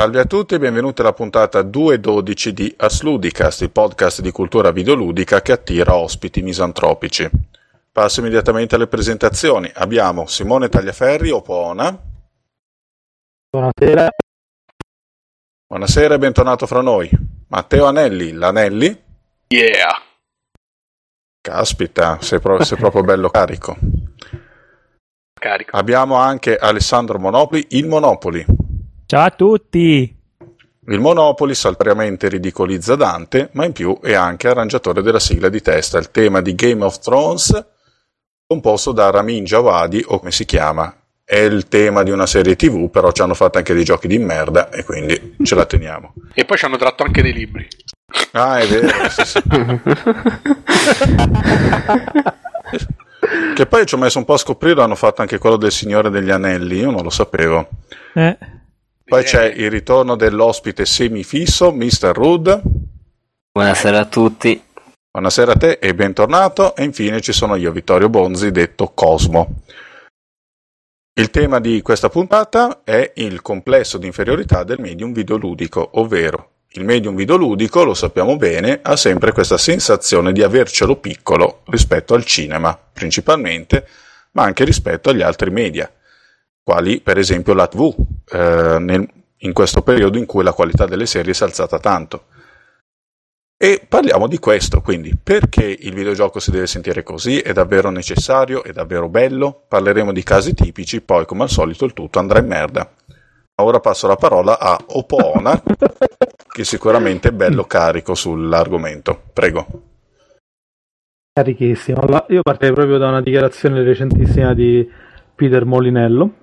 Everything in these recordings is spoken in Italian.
Salve a tutti e benvenuti alla puntata 2.12 di Asludicast, il podcast di cultura videoludica che attira ospiti misantropici. Passo immediatamente alle presentazioni. Abbiamo Simone Tagliaferri, Opona. Buonasera. Buonasera e bentornato fra noi. Matteo Anelli, l'Anelli. Yeah. Caspita, sei, pro- sei proprio bello carico. Carico. Abbiamo anche Alessandro Monopoli, il Monopoli. Ciao a tutti! Il Monopoli saltuariamente ridicolizza Dante, ma in più è anche arrangiatore della sigla di testa, il tema di Game of Thrones, composto da Ramin Javadi, o come si chiama. È il tema di una serie tv, però ci hanno fatto anche dei giochi di merda e quindi ce la teniamo. E poi ci hanno tratto anche dei libri. Ah, è vero. sì, sì. che poi ci ho messo un po' a scoprire, hanno fatto anche quello del Signore degli Anelli, io non lo sapevo. Eh, Poi c'è il ritorno dell'ospite semifisso, Mr. Rudd. Buonasera a tutti. Buonasera a te e bentornato. E infine ci sono io, Vittorio Bonzi, detto Cosmo. Il tema di questa puntata è il complesso di inferiorità del medium videoludico, ovvero il medium videoludico, lo sappiamo bene, ha sempre questa sensazione di avercelo piccolo rispetto al cinema, principalmente, ma anche rispetto agli altri media, quali per esempio la TV, eh, nel- in questo periodo in cui la qualità delle serie si è alzata tanto. E parliamo di questo, quindi perché il videogioco si deve sentire così? È davvero necessario? È davvero bello? Parleremo di casi tipici, poi come al solito il tutto andrà in merda. Ora passo la parola a Opona, che sicuramente è bello carico sull'argomento. Prego. Carichissimo. Allora, io partirei proprio da una dichiarazione recentissima di Peter Molinello,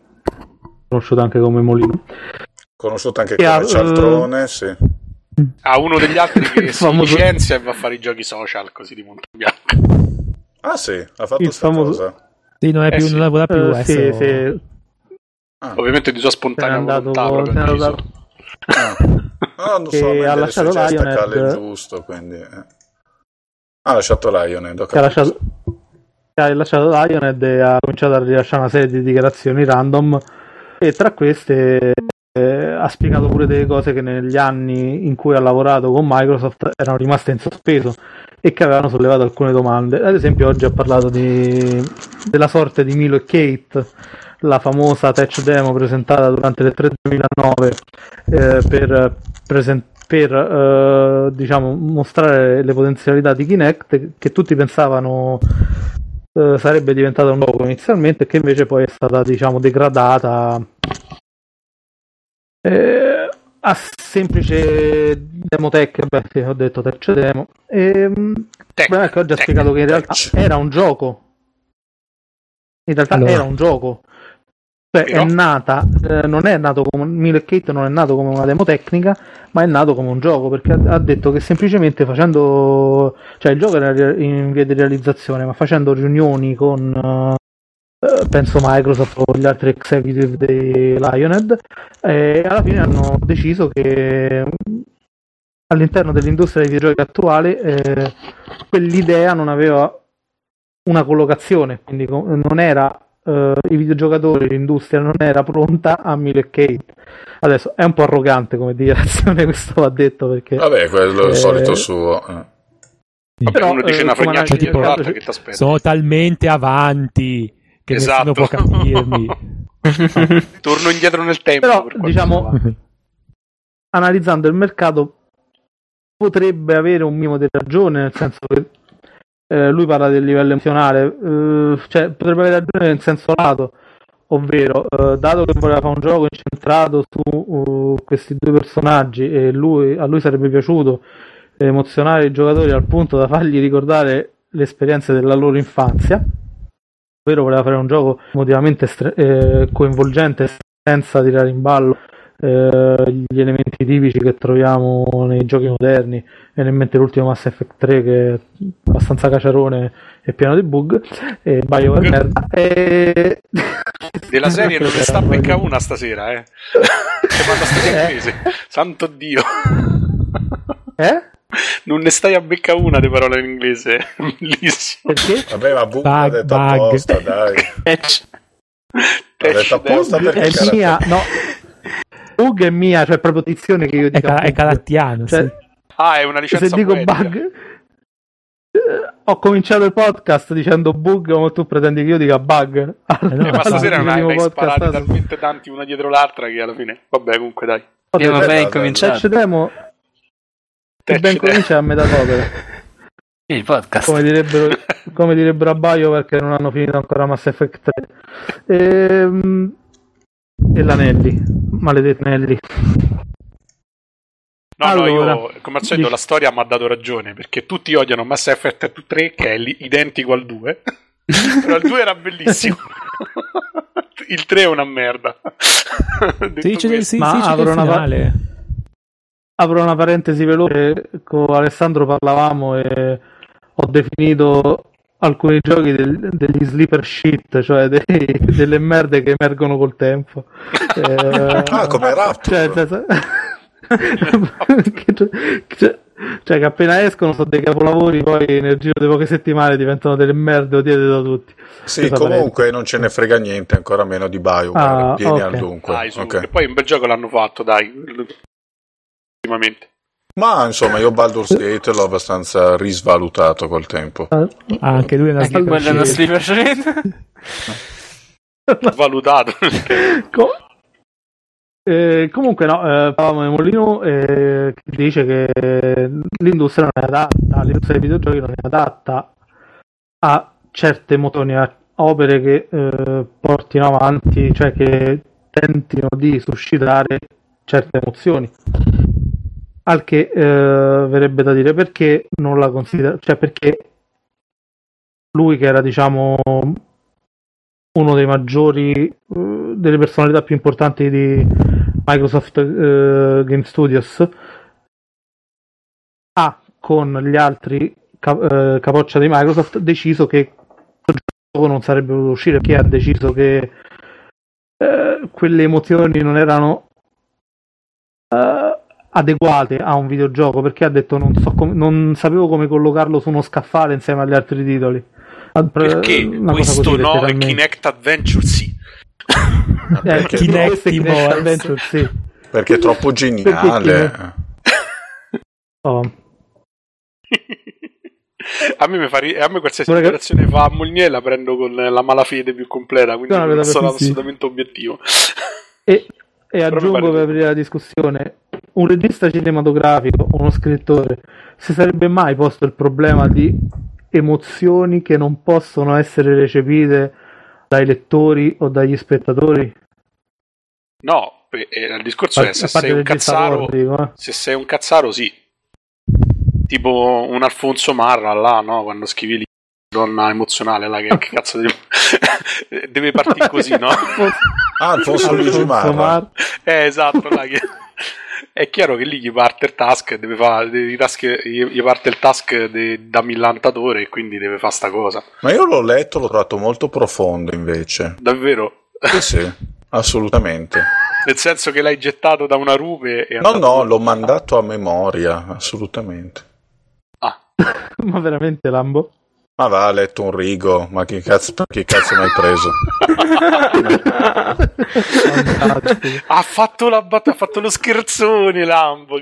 conosciuto anche come Molino. Conosciuto anche Che come ha, Cialtrone, sì. Ha uno degli altri che Il si famoso- licenzia e va a fare i giochi social così di monte bianco. Ah sì, ha fatto Il famoso- cosa. sì, non, è Eh più, sì. non lavora più. Eh, sì, sì. Ah, Ovviamente di sua spontanea Se volontà. proprio se andato- ah. Ah, non Che so, ha ha lasciato lasciato Lionhead. giusto, quindi... eh. Ha lasciato Lionhead, ho lasciato, ha lasciato Lionhead e ha cominciato a rilasciare una serie di dichiarazioni random e tra queste eh, ha spiegato pure delle cose che negli anni in cui ha lavorato con Microsoft erano rimaste in sospeso e che avevano sollevato alcune domande. Ad esempio oggi ha parlato di, della sorte di Milo e Kate, la famosa tech demo presentata durante le 3 2009 eh, per, presen- per eh, diciamo, mostrare le potenzialità di Kinect che tutti pensavano eh, sarebbe diventata un gioco inizialmente e che invece poi è stata diciamo degradata eh, a semplice demo tech beh sì, ho detto tech demo e, mm, Tech, beh, ecco, oggi ha tech. spiegato che in realtà tech. era un gioco in realtà Allora. era un gioco cioè Però- è nata eh, non è nato come Milo e Kate non è nato come una demo tecnica ma è nato come un gioco perché ha, ha detto che semplicemente facendo cioè il gioco era in via di realizzazione ma facendo riunioni con eh, penso Microsoft o gli altri executive di Lionhead e alla fine hanno deciso che mm, all'interno dell'industria dei videogiochi attuale eh, quell'idea non aveva una collocazione quindi non era eh, i videogiocatori, l'industria non era pronta a Milo e Kate adesso è un po' arrogante come dichiarazione questo va detto perché Vabbè, quello è il Eh, solito suo. eh. Vabbè, però, uno dice eh, una fregnaccia di caso- che ti aspetta. Sono talmente avanti che Esatto. nessuno può capirmi. Torno indietro nel tempo. Però, diciamo- analizzando il mercato potrebbe avere un minimo di ragione, nel senso che eh, lui parla del livello emozionale, eh, cioè potrebbe avere ragione nel senso lato, ovvero eh, dato che voleva fare un gioco incentrato su uh, questi due personaggi e lui, a lui sarebbe piaciuto emozionare i giocatori al punto da fargli ricordare le esperienze della loro infanzia, ovvero voleva fare un gioco emotivamente estre- eh, coinvolgente senza tirare in ballo eh, gli elementi tipici che troviamo nei giochi moderni viene in mente l'ultimo Mass Effect 3 che è abbastanza caciarone e pieno di bug e BioWare merda e... Della serie non ne sta becca una stasera, eh. Che manda sta in inglese. Santo Dio. eh? Non ne stai a becca una di parole in inglese. Bellissimo. perché? Vabbè, ma Bug Bug, detto bug. apposta, dai. Patch. Ha detto apposta perché è cara- mia no bug è mia, cioè proprio dizione che io È, dica ca- è bug. calattiano, Cioè, sì. Ah, è una licenza se dico poetica. bug eh, ho cominciato il podcast dicendo bug ma tu pretendi che io dica bug no, Eh, ma stasera ne hai, sparati talmente tanti una dietro l'altra che alla fine... Vabbè, comunque dai. Vabbè, ben vabbè, incominciato. Il ben comincia a metà opera Il podcast. come direbbero, come direbbero a Baio perché non hanno finito ancora Mass Effect 3 Ehm, e l'Anelli maledetti Anelli No, no, Allora, io come al solito dici- la storia mi ha dato ragione perché tutti odiano Mass Effect 3 che è li- identico al 2 però il 2 era bellissimo. Il 3 è una merda. Detto Si dice del, questo- si, Ma si dice apro del una pa- finale. Apro una parentesi veloce con Alessandro parlavamo e ho definito alcuni giochi del- degli sleeper shit cioè dei- delle merde che emergono col tempo Eh, Ah, come Rapture. cioè, cioè, che, cioè, cioè che appena escono sono dei capolavori poi nel giro di poche settimane diventano delle merde odiate da tutti Sì, Questa comunque non ce ne frega niente, ancora meno di BioWare. Ah, Vieni ok. al dunque. dai, su, ok. che poi un bel gioco l'hanno fatto dai ultimamente Ma insomma, io Baldur's Gate l'ho abbastanza risvalutato col tempo. Ah, anche lui è una sleeper è sleeper shit. valutato Co- eh, comunque no, eh, parlavamo di Molino eh, che dice che l'industria non è adatta, l'industria dei videogiochi non è adatta a certe emozioni, a opere che eh, portino avanti, cioè che tentino di suscitare certe emozioni. Al che eh, verrebbe da dire perché non la considera, cioè perché lui che era diciamo uno dei maggiori eh, delle personalità più importanti di Microsoft eh, Game Studios ha con gli altri ca- eh, capoccia di Microsoft deciso che non sarebbe potuto uscire perché ha deciso che eh, quelle emozioni non erano eh, adeguate a un videogioco perché ha detto non, so com- non sapevo come collocarlo su uno scaffale insieme agli altri titoli Ah, perché cosa questo così, no e letteralmente. Kinect Adventure sì Eh, Perché, Kinect Kinect. Adventure, sì. perché è troppo geniale. Oh. a me, mi fa ri- a me qualsiasi che- operazione fa a Molnier la prendo con la malafede più completa quindi No, no, non sono che sì. assolutamente obiettivo E, e aggiungo per aprire la discussione, un regista cinematografico, uno scrittore, si sarebbe mai posto il problema di emozioni che non possono essere recepite dai lettori o dagli spettatori? no eh, eh, il discorso è A- se sei un cazzaro dico, eh. se sei un cazzaro sì tipo un Alfonso Marra là no quando scrivi lì donna emozionale là che, che cazzo devi... deve partire così no Ah, Alfonso Luigi Marra. Mar- eh esatto là, che... è chiaro che lì gli parte il task deve fare deve- i task- gli gli parte il task de- da millantatore e quindi deve fare sta cosa Ma io l'ho letto, l'ho trovato molto profondo invece. davvero Sì, sì, assolutamente. nel senso che l'hai gettato da una rupe e No, no, l'ho mandato a memoria, assolutamente. ah Ma veramente Lambo? Ma va, ha letto un rigo, ma che cazzo, che cazzo mi hai preso? Ha fatto la bat- ha fatto lo scherzone Lambo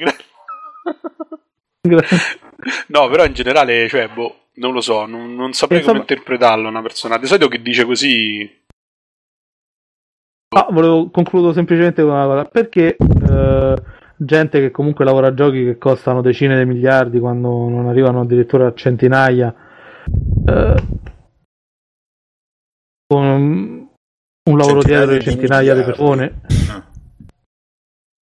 No, però in generale, cioè, boh, non lo so, non, non saprei Insomma- come interpretarlo una persona. Di solito che dice così. Ah, volevo concludo semplicemente con una cosa. Perché eh, gente che comunque lavora a giochi che costano decine di miliardi quando non arrivano addirittura a centinaia eh, con un lavoro Centinaia dietro di di centinaia di miliardi. persone Ah,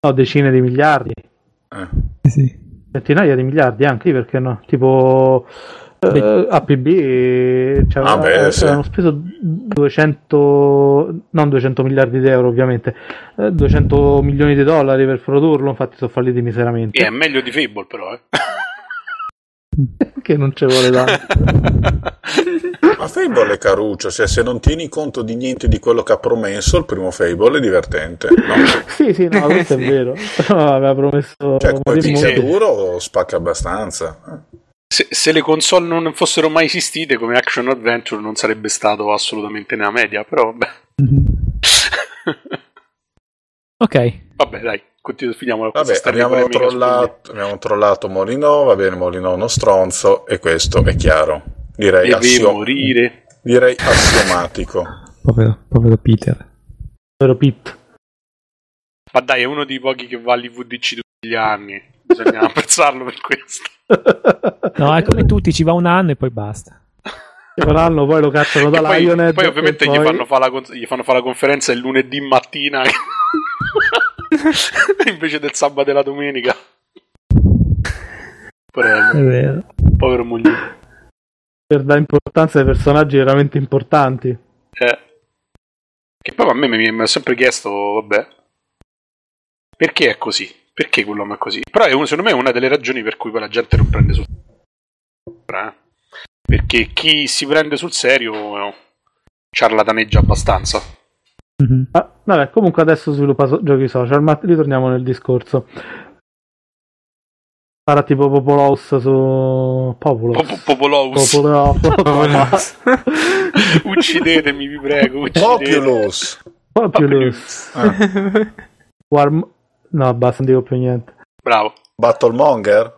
no decine di miliardi eh. Sì. centinaia di miliardi anche perché no tipo eh, APB cioè, Ah, beh, eh, sì. hanno speso 200 non 200 miliardi di euro ovviamente eh, 200 milioni di dollari per produrlo infatti sono falliti miseramente E è meglio di Fable, però, eh. che non ci vuole tanto Ma Fable è caruccio, cioè se non tieni conto di niente di quello che ha promesso, il primo Fable è divertente. No? sì sì no questo è Sì. vero però aveva promesso Cioè, come sì. duro spacca abbastanza. Se, se le console non fossero mai esistite come Action Adventure, non sarebbe stato assolutamente nella media, però vabbè. Ok, Vabbè, dai, continu- questa Vabbè, abbiamo trollato, abbiamo trollato Molinò, va bene, Molinò è uno stronzo e questo è chiaro. Direi, assio- morire. direi assiomatico. Povero, povero Peter. Vero Pit. Ma dai, è uno dei pochi che va all'IVDC tutti gli anni. Bisogna apprezzarlo per questo. No, è come tutti, ci va un anno e poi basta. Faranno, poi lo cacciano da E poi, poi ovviamente e Gli, poi- fanno fa la con- gli fanno fare la conferenza il lunedì mattina invece del sabato e la domenica. Porello, È vero. povero moglie. per dare importanza ai personaggi veramente importanti. Eh. Che poi a me mi, mi ha sempre chiesto, vabbè, perché è così? Perché quell'uomo è così? Però è un- secondo me è una delle ragioni per cui poi la gente non prende sul serio. eh. Perché chi si prende sul serio eh, ciarlataneggia abbastanza. Mhm. Ah, vabbè, comunque adesso sviluppa so- giochi social, ma ritorniamo nel discorso. Farà tipo Popolous su Populous. Popo- Popolous. Popolous. Uccidetemi, vi prego. Uccidetemi. Populous. Populous. Ah, Warm... No, basta, non dico più niente. Bravo. Battlemonger?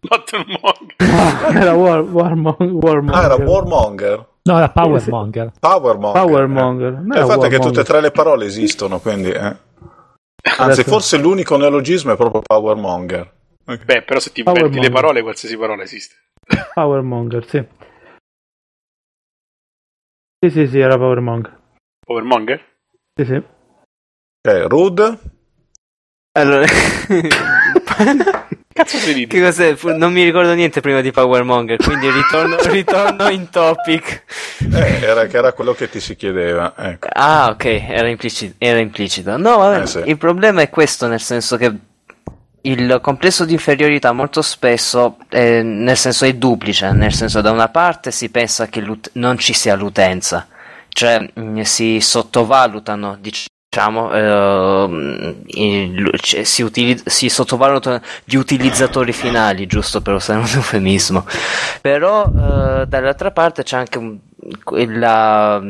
Battlemonger. Era War, Warmong- Warmonger. Ah, era Warmonger. No, era Powermonger. Powermonger. Powermonger. Eh. Non Il fatto è che tutte e tre le parole esistono, quindi... eh. Anzi, Adesso- forse l'unico neologismo è proprio Powermonger. Beh, però se ti inventi le Powermonger. parole, qualsiasi parola esiste. Powermonger, sì. Sì, sì, sì, era Powermonger. Powermonger? Sì, sì. Ok, Rude? Allora, Cazzo ridi? che cos'è? Non mi ricordo niente prima di Powermonger, quindi ritorno, ritorno in topic. Eh, era, era quello che ti si chiedeva. Ecco. Ah, ok, era, implici- era implicito. No, vabbè, Eh, sì. il problema è questo, nel senso che il complesso di inferiorità molto spesso, eh, nel senso è duplice, nel senso da una parte si pensa che non ci sia l'utenza, cioè mh, si sottovalutano, diciamo, il- cioè, si, utili- si sottovalutano gli utilizzatori finali, giusto per usare un eufemismo. Però eh, dall'altra parte c'è anche la,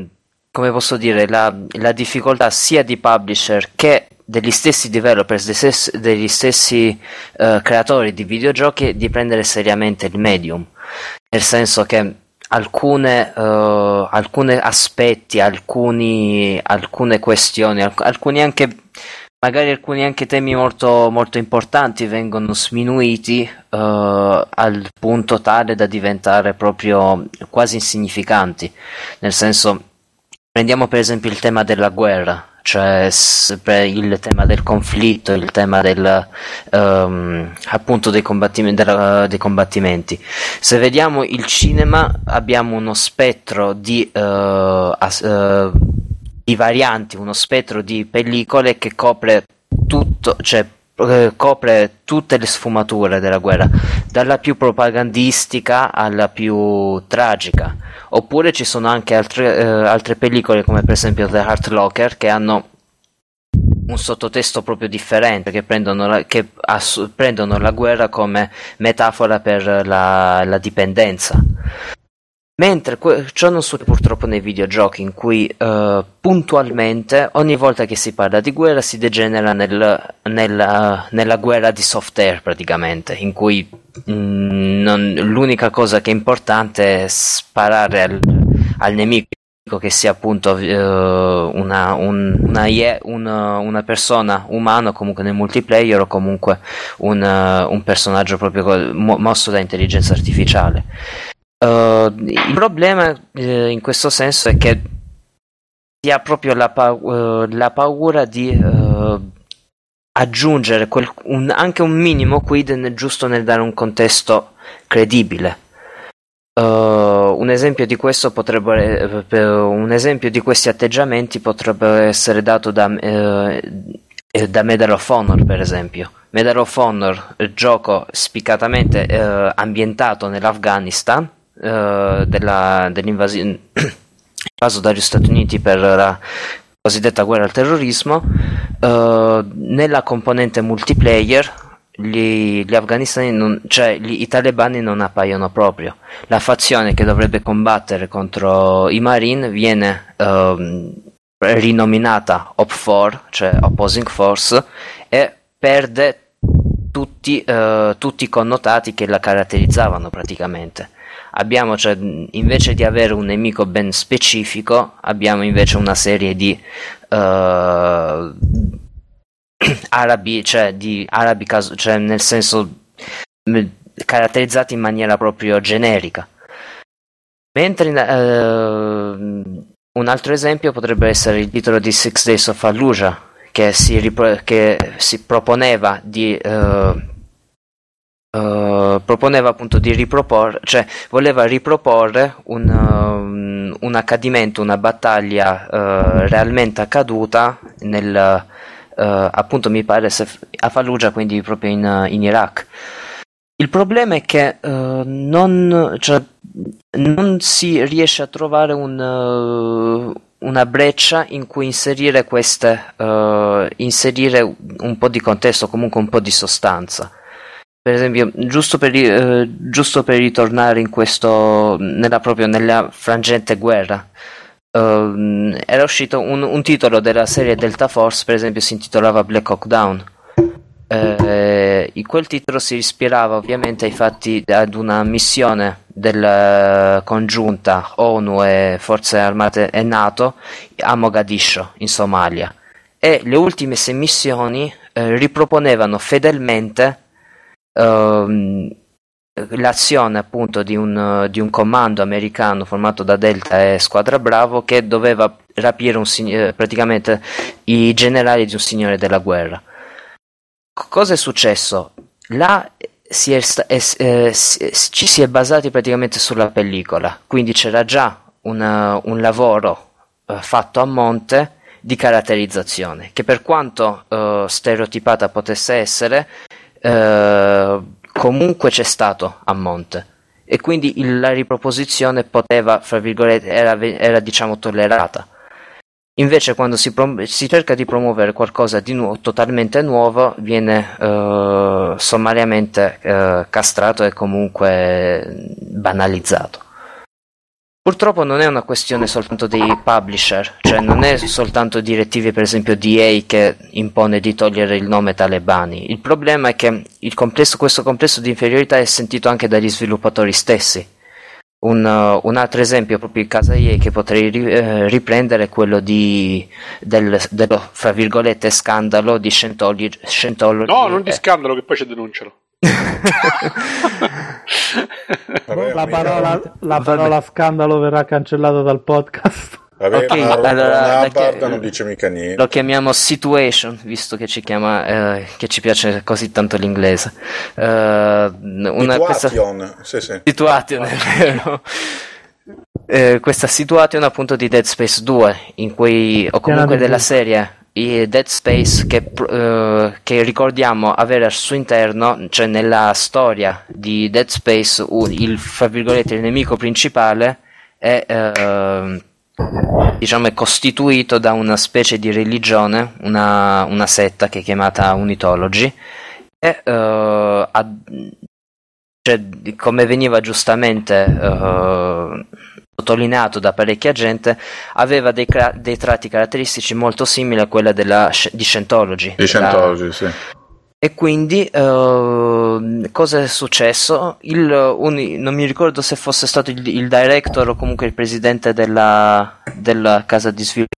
come posso dire, la, la difficoltà sia di publisher che degli stessi developers, dei stessi- degli stessi eh, creatori di videogiochi di prendere seriamente il medium. Nel senso che alcune, eh, alcuni aspetti, alcuni, alcune questioni, alc- alcuni anche magari alcuni anche temi molto, molto importanti vengono sminuiti eh, al punto tale da diventare proprio quasi insignificanti. Nel senso, prendiamo per esempio il tema della guerra, cioè il tema del conflitto, il tema del, ehm, appunto dei, combattim- della- dei combattimenti. Se vediamo il cinema abbiamo uno spettro di, eh, as- eh, di varianti, uno spettro di pellicole che copre tutto, cioè copre tutte le sfumature della guerra, dalla più propagandistica alla più tragica. Oppure ci sono anche altre, eh, altre pellicole come per esempio The Heart Locker che hanno un sottotesto proprio differente, che prendono la, che ass- prendono la guerra come metafora per la, la dipendenza. Mentre que- ciò non succede purtroppo nei videogiochi, in cui eh, puntualmente ogni volta che si parla di guerra si degenera nel- nella, nella guerra di soft air praticamente, in cui mm, non- l'unica cosa che è importante è sparare al, al nemico che sia appunto eh, una, un- una, una- una persona umana comunque nel multiplayer o comunque un, eh, un personaggio proprio co- mo- mosso da intelligenza artificiale. Uh, il problema eh, in questo senso è che si ha proprio la, pa- uh, la paura di uh, aggiungere quel- un- anche un minimo quid nel- giusto nel dare un contesto credibile. Un esempio di questo potrebbe eh, un esempio di questi atteggiamenti potrebbe essere dato da, eh, eh, da Medal of Honor per esempio Medal of Honor eh, gioco spiccatamente eh, ambientato nell'Afghanistan eh, della, dell'invasione invaso dagli Stati Uniti per la cosiddetta guerra al terrorismo eh, nella componente multiplayer gli, gli afganistani non, cioè gli, i talebani non appaiono proprio la fazione che dovrebbe combattere contro i marine viene ehm, rinominata OP4, cioè Opposing Force, e perde tutti, eh, tutti i connotati che la caratterizzavano praticamente. Abbiamo, cioè, invece di avere un nemico ben specifico, abbiamo invece una serie di uh, arabi, cioè di arabi, caso, cioè nel senso caratterizzati in maniera proprio generica. Mentre uh, un altro esempio potrebbe essere il titolo di Six Days of Fallujah, che si, ripro- che si proponeva di uh, uh, proponeva appunto di riproporre, cioè voleva riproporre un, um, un accadimento, una battaglia uh, realmente accaduta nel appunto mi pare a Fallujah, quindi proprio in, in Iraq. Il problema è che uh, non, cioè, non, si riesce a trovare un, uh, una breccia in cui inserire queste, uh, inserire un po' di contesto, comunque un po' di sostanza. Per esempio, giusto per, giusto per ritornare in questo, nella, proprio nella frangente guerra, era uscito un, un titolo della serie Delta Force, per esempio, si intitolava Black Hawk Down. Eh, quel titolo si ispirava ovviamente ai fatti ad una missione della congiunta ONU e Forze Armate e NATO a Mogadiscio in Somalia. E le ultime sei missioni eh, riproponevano fedelmente ehm, l'azione appunto di un, di un, comando americano formato da Delta e Squadra Bravo che doveva rapire un, eh, praticamente i generali di un signore della guerra cosa è successo? Là si è, eh, eh, ci si è basati praticamente sulla pellicola, quindi c'era già una, un lavoro eh, fatto a monte di caratterizzazione, che per quanto eh, stereotipata potesse essere, eh, comunque c'è stato a monte. E quindi il, la riproposizione poteva, fra virgolette, era, era diciamo tollerata Invece quando si, prom- si, cerca di promuovere qualcosa di nu- totalmente nuovo viene uh, sommariamente uh, castrato e comunque banalizzato. Purtroppo non è una questione soltanto dei publisher, cioè non è soltanto direttive per esempio di EA che impone di togliere il nome talebani. Il problema è che complesso, questo complesso di inferiorità è sentito anche dagli sviluppatori stessi un, uh, un, altro esempio proprio in casa EA che potrei ri, eh, riprendere è quello di, del, dello fra virgolette scandalo di Scientology. Scientology no, non di scandalo che poi ci denunciano. La parola, la parola scandalo verrà cancellata dal podcast. Vabbè, okay, allora, Hubbard non dice mica niente. Lo chiamiamo situation, visto che ci, chiama, eh, che ci piace così tanto l'inglese. Uh, una, situation, questa... sì, sì. Situation, è vero. Eh, questa situation appunto di Dead Space 2, in cui, o comunque della serie Dead Space che, uh, che, ricordiamo avere al suo interno, cioè nella storia di Dead Space, il, fra virgolette, il nemico principale è... Uh, diciamo è costituito da una specie di religione, una, una setta che è chiamata Unitology e uh, ha, cioè, come veniva giustamente uh, sottolineato da parecchia gente, aveva dei, dei, tratti caratteristici molto simili a quella della, di Scientology. Di Scientology, sì. E quindi uh, cosa è successo? Il, un, non mi ricordo se fosse stato il, il director o comunque il presidente della, della, casa di sviluppo,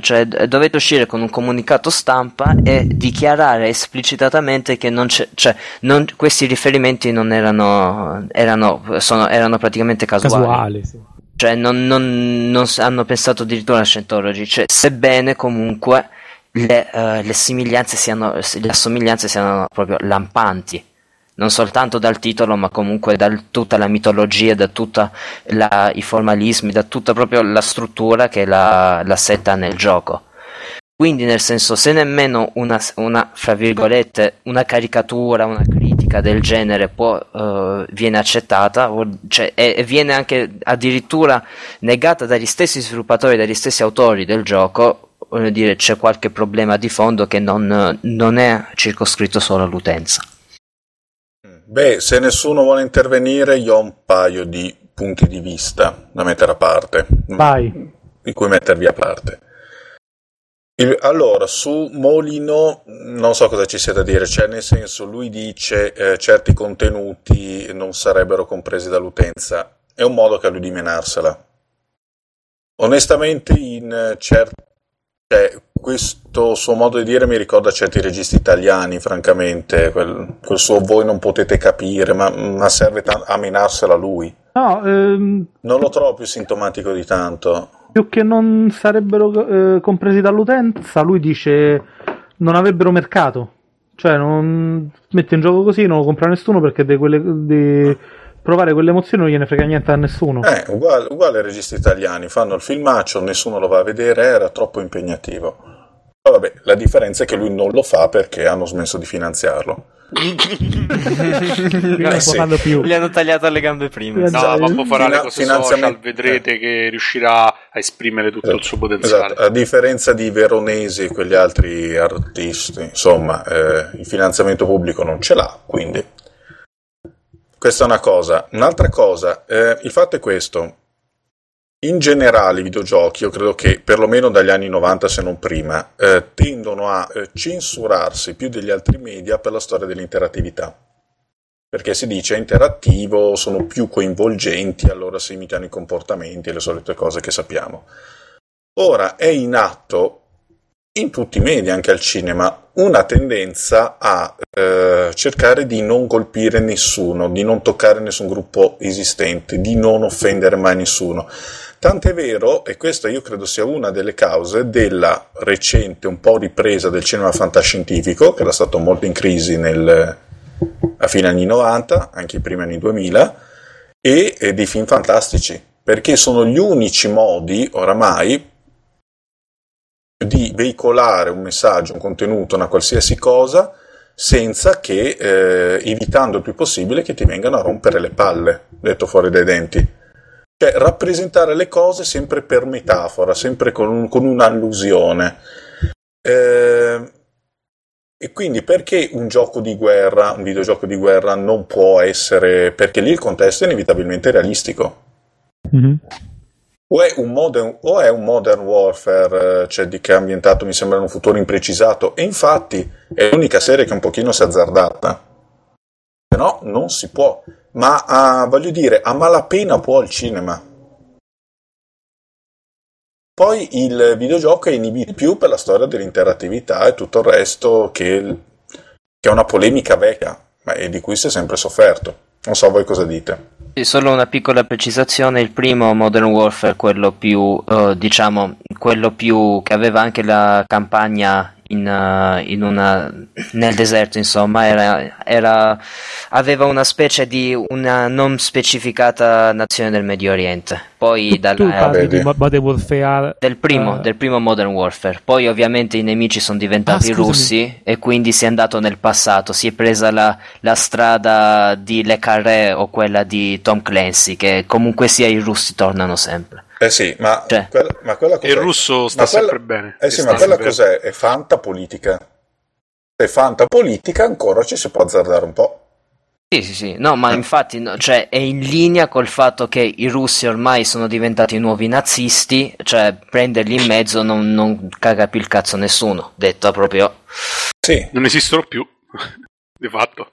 cioè dovete uscire con un comunicato stampa e dichiarare esplicitamente che non c'è, cioè, non, questi riferimenti non erano, erano, sono, erano praticamente casuali. casuali sì. Cioè non, non, non hanno pensato addirittura a Scientology, cioè, sebbene comunque le, uh, le, siano, le assomiglianze siano proprio lampanti non soltanto dal titolo, ma comunque da tutta la mitologia, da tutti i formalismi, da tutta proprio la struttura che la, la setta nel gioco. Quindi, nel senso, se nemmeno una, una, una caricatura, una critica del genere può, uh, viene accettata, cioè, e, e, viene anche addirittura negata dagli stessi sviluppatori, dagli stessi autori del gioco, voglio dire, c'è qualche problema di fondo che non, non è circoscritto solo all'utenza. Beh, se nessuno vuole intervenire, io ho un paio di punti di vista da mettere a parte. Vai. Di cui mettervi a parte. Allora, su Molino non so cosa ci sia da dire, cioè nel senso lui dice eh, certi contenuti non sarebbero compresi dall'utenza, è un modo che ha lui di menarsela. Onestamente in eh, cer- cioè, questo suo modo di dire mi ricorda certi registi italiani, francamente, quel, quel suo voi non potete capire, ma, ma serve ta- a menarsela lui. No, ehm, Non lo trovo più sintomatico di tanto. più che non sarebbero eh, compresi dall'utenza, lui dice non avrebbero mercato. Cioè, non mette in gioco così, non lo compra nessuno perché di, quelle, di provare quelle emozioni non gliene frega niente a nessuno. Eh, uguale, uguale ai registi italiani, fanno il filmaccio, nessuno lo va a vedere, era troppo impegnativo. Ma vabbè, la differenza è che lui non lo fa perché hanno smesso di finanziarlo. Non Eh può sì. più. Gli hanno tagliato le gambe prima. Esatto. No, ma poi farà le cose finanziamento- social, vedrete che riuscirà a esprimere tutto il suo potenziale. Esatto, a differenza di Veronesi e quegli altri artisti, insomma, eh, il finanziamento pubblico non ce l'ha, quindi questa è una cosa. Un'altra cosa, eh, il fatto è questo. In generale i videogiochi, io credo che perlomeno dagli anni 90 se non prima, eh, tendono a eh, censurarsi più degli altri media per la storia dell'interattività. Perché si dice è interattivo, sono più coinvolgenti, allora si imitano i comportamenti e le solite cose che sappiamo. Ora è in atto in tutti i media, anche al cinema, una tendenza a eh, cercare di non colpire nessuno, di non toccare nessun gruppo esistente, di non offendere mai nessuno. Tant'è vero, e questa io credo sia una delle cause della recente un po' ripresa del cinema fantascientifico, che era stato molto in crisi nel, a fine anni 90, anche i primi anni 2000, e, e dei film fantastici, perché sono gli unici modi oramai di veicolare un messaggio, un contenuto, una qualsiasi cosa, senza che, eh, evitando il più possibile che ti vengano a rompere le palle, detto fuori dai denti. Cioè, rappresentare le cose sempre per metafora, sempre con, un- con un'allusione. Eh, e quindi perché un gioco di guerra, un videogioco di guerra non può essere... perché lì il contesto è inevitabilmente realistico. Mhm. O è un modern, o è un modern warfare, eh, cioè di che è ambientato, mi sembra, in un futuro imprecisato, e infatti è l'unica serie che un pochino si è azzardata. Se no, non si può. Ma ah, voglio dire, a malapena può il cinema. Poi il videogioco è inibito più per la storia dell'interattività e tutto il resto che, che è una polemica vecchia, ma e di cui si è sempre sofferto. Non so voi cosa dite. Solo una piccola precisazione, il primo Modern Warfare, quello più, eh, diciamo, quello più che aveva anche la campagna in, eh, in una, nel deserto, insomma, era, era- aveva una specie di una non specificata nazione del Medio Oriente. Poi Tu dalla, parli vedi. di Mo- Modern Warfare del primo, eh, del primo Modern Warfare. Poi ovviamente i nemici sono diventati Ah, russi e quindi si è andato nel passato, si è presa la, la strada di Le Carré o quella di Tom Clancy, che comunque sia i russi tornano sempre. Eh sì, ma, Cioè. quella, ma quella E il cos'è? russo sta Ma quella- sempre bene. Eh sì, ma quella sempre- cos'è? È fantapolitica. Se è fantapolitica ancora ci si può azzardare un po'. Sì, sì, sì, no, ma infatti no, cioè, è in linea col fatto che i russi ormai sono diventati i nuovi nazisti, cioè prenderli in mezzo non, non caga più il cazzo nessuno, detto proprio. Sì, Non esistono più, di fatto.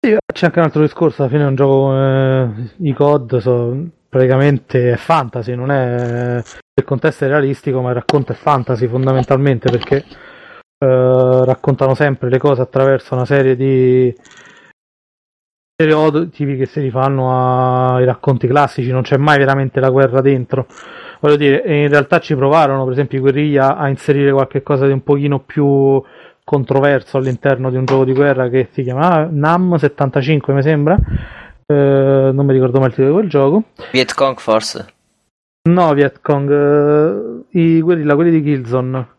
Sì, c'è anche un altro discorso, alla fine è un gioco come i COD, so- praticamente è fantasy, non è... il contesto è realistico, ma il racconto è fantasy fondamentalmente perché eh, raccontano sempre le cose attraverso una serie di stereotipi che si rifanno ai racconti classici, non c'è mai veramente la guerra dentro. Voglio dire, in realtà ci provarono, per esempio, i guerriglia a inserire qualche cosa di un pochino più controverso all'interno di un gioco di guerra che si chiama NAM 75, mi sembra. Eh, non mi ricordo mai il titolo di quel gioco. Viet Cong forse. No, Vietcong, eh, i guerrilla, quelli di Killzone.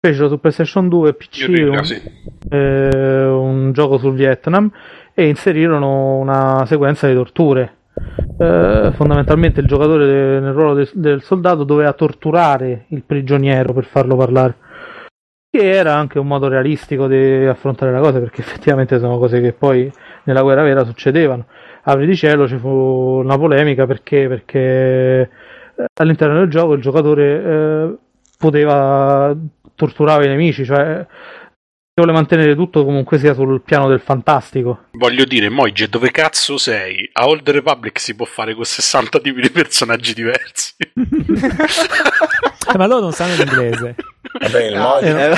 Fecero su PlayStation 2 e PC Guerrilla, un, sì. eh, un gioco sul Vietnam e inserirono una sequenza di torture. Eh, fondamentalmente il giocatore de- nel ruolo del, del soldato doveva torturare il prigioniero per farlo parlare. Che era anche un modo realistico di affrontare la cosa, perché effettivamente sono cose che poi nella guerra vera succedevano. Apri di cielo ci fu una polemica perché, perché eh, all'interno del gioco il giocatore eh, poteva torturare i nemici, cioè vuole mantenere tutto comunque sia sul piano del fantastico. Voglio dire, Moige, dove cazzo sei? A Old Republic si può fare con 60 tipi di personaggi diversi. Eh, ma loro non sanno l'inglese. Vabbè, il No, Moige, Eh,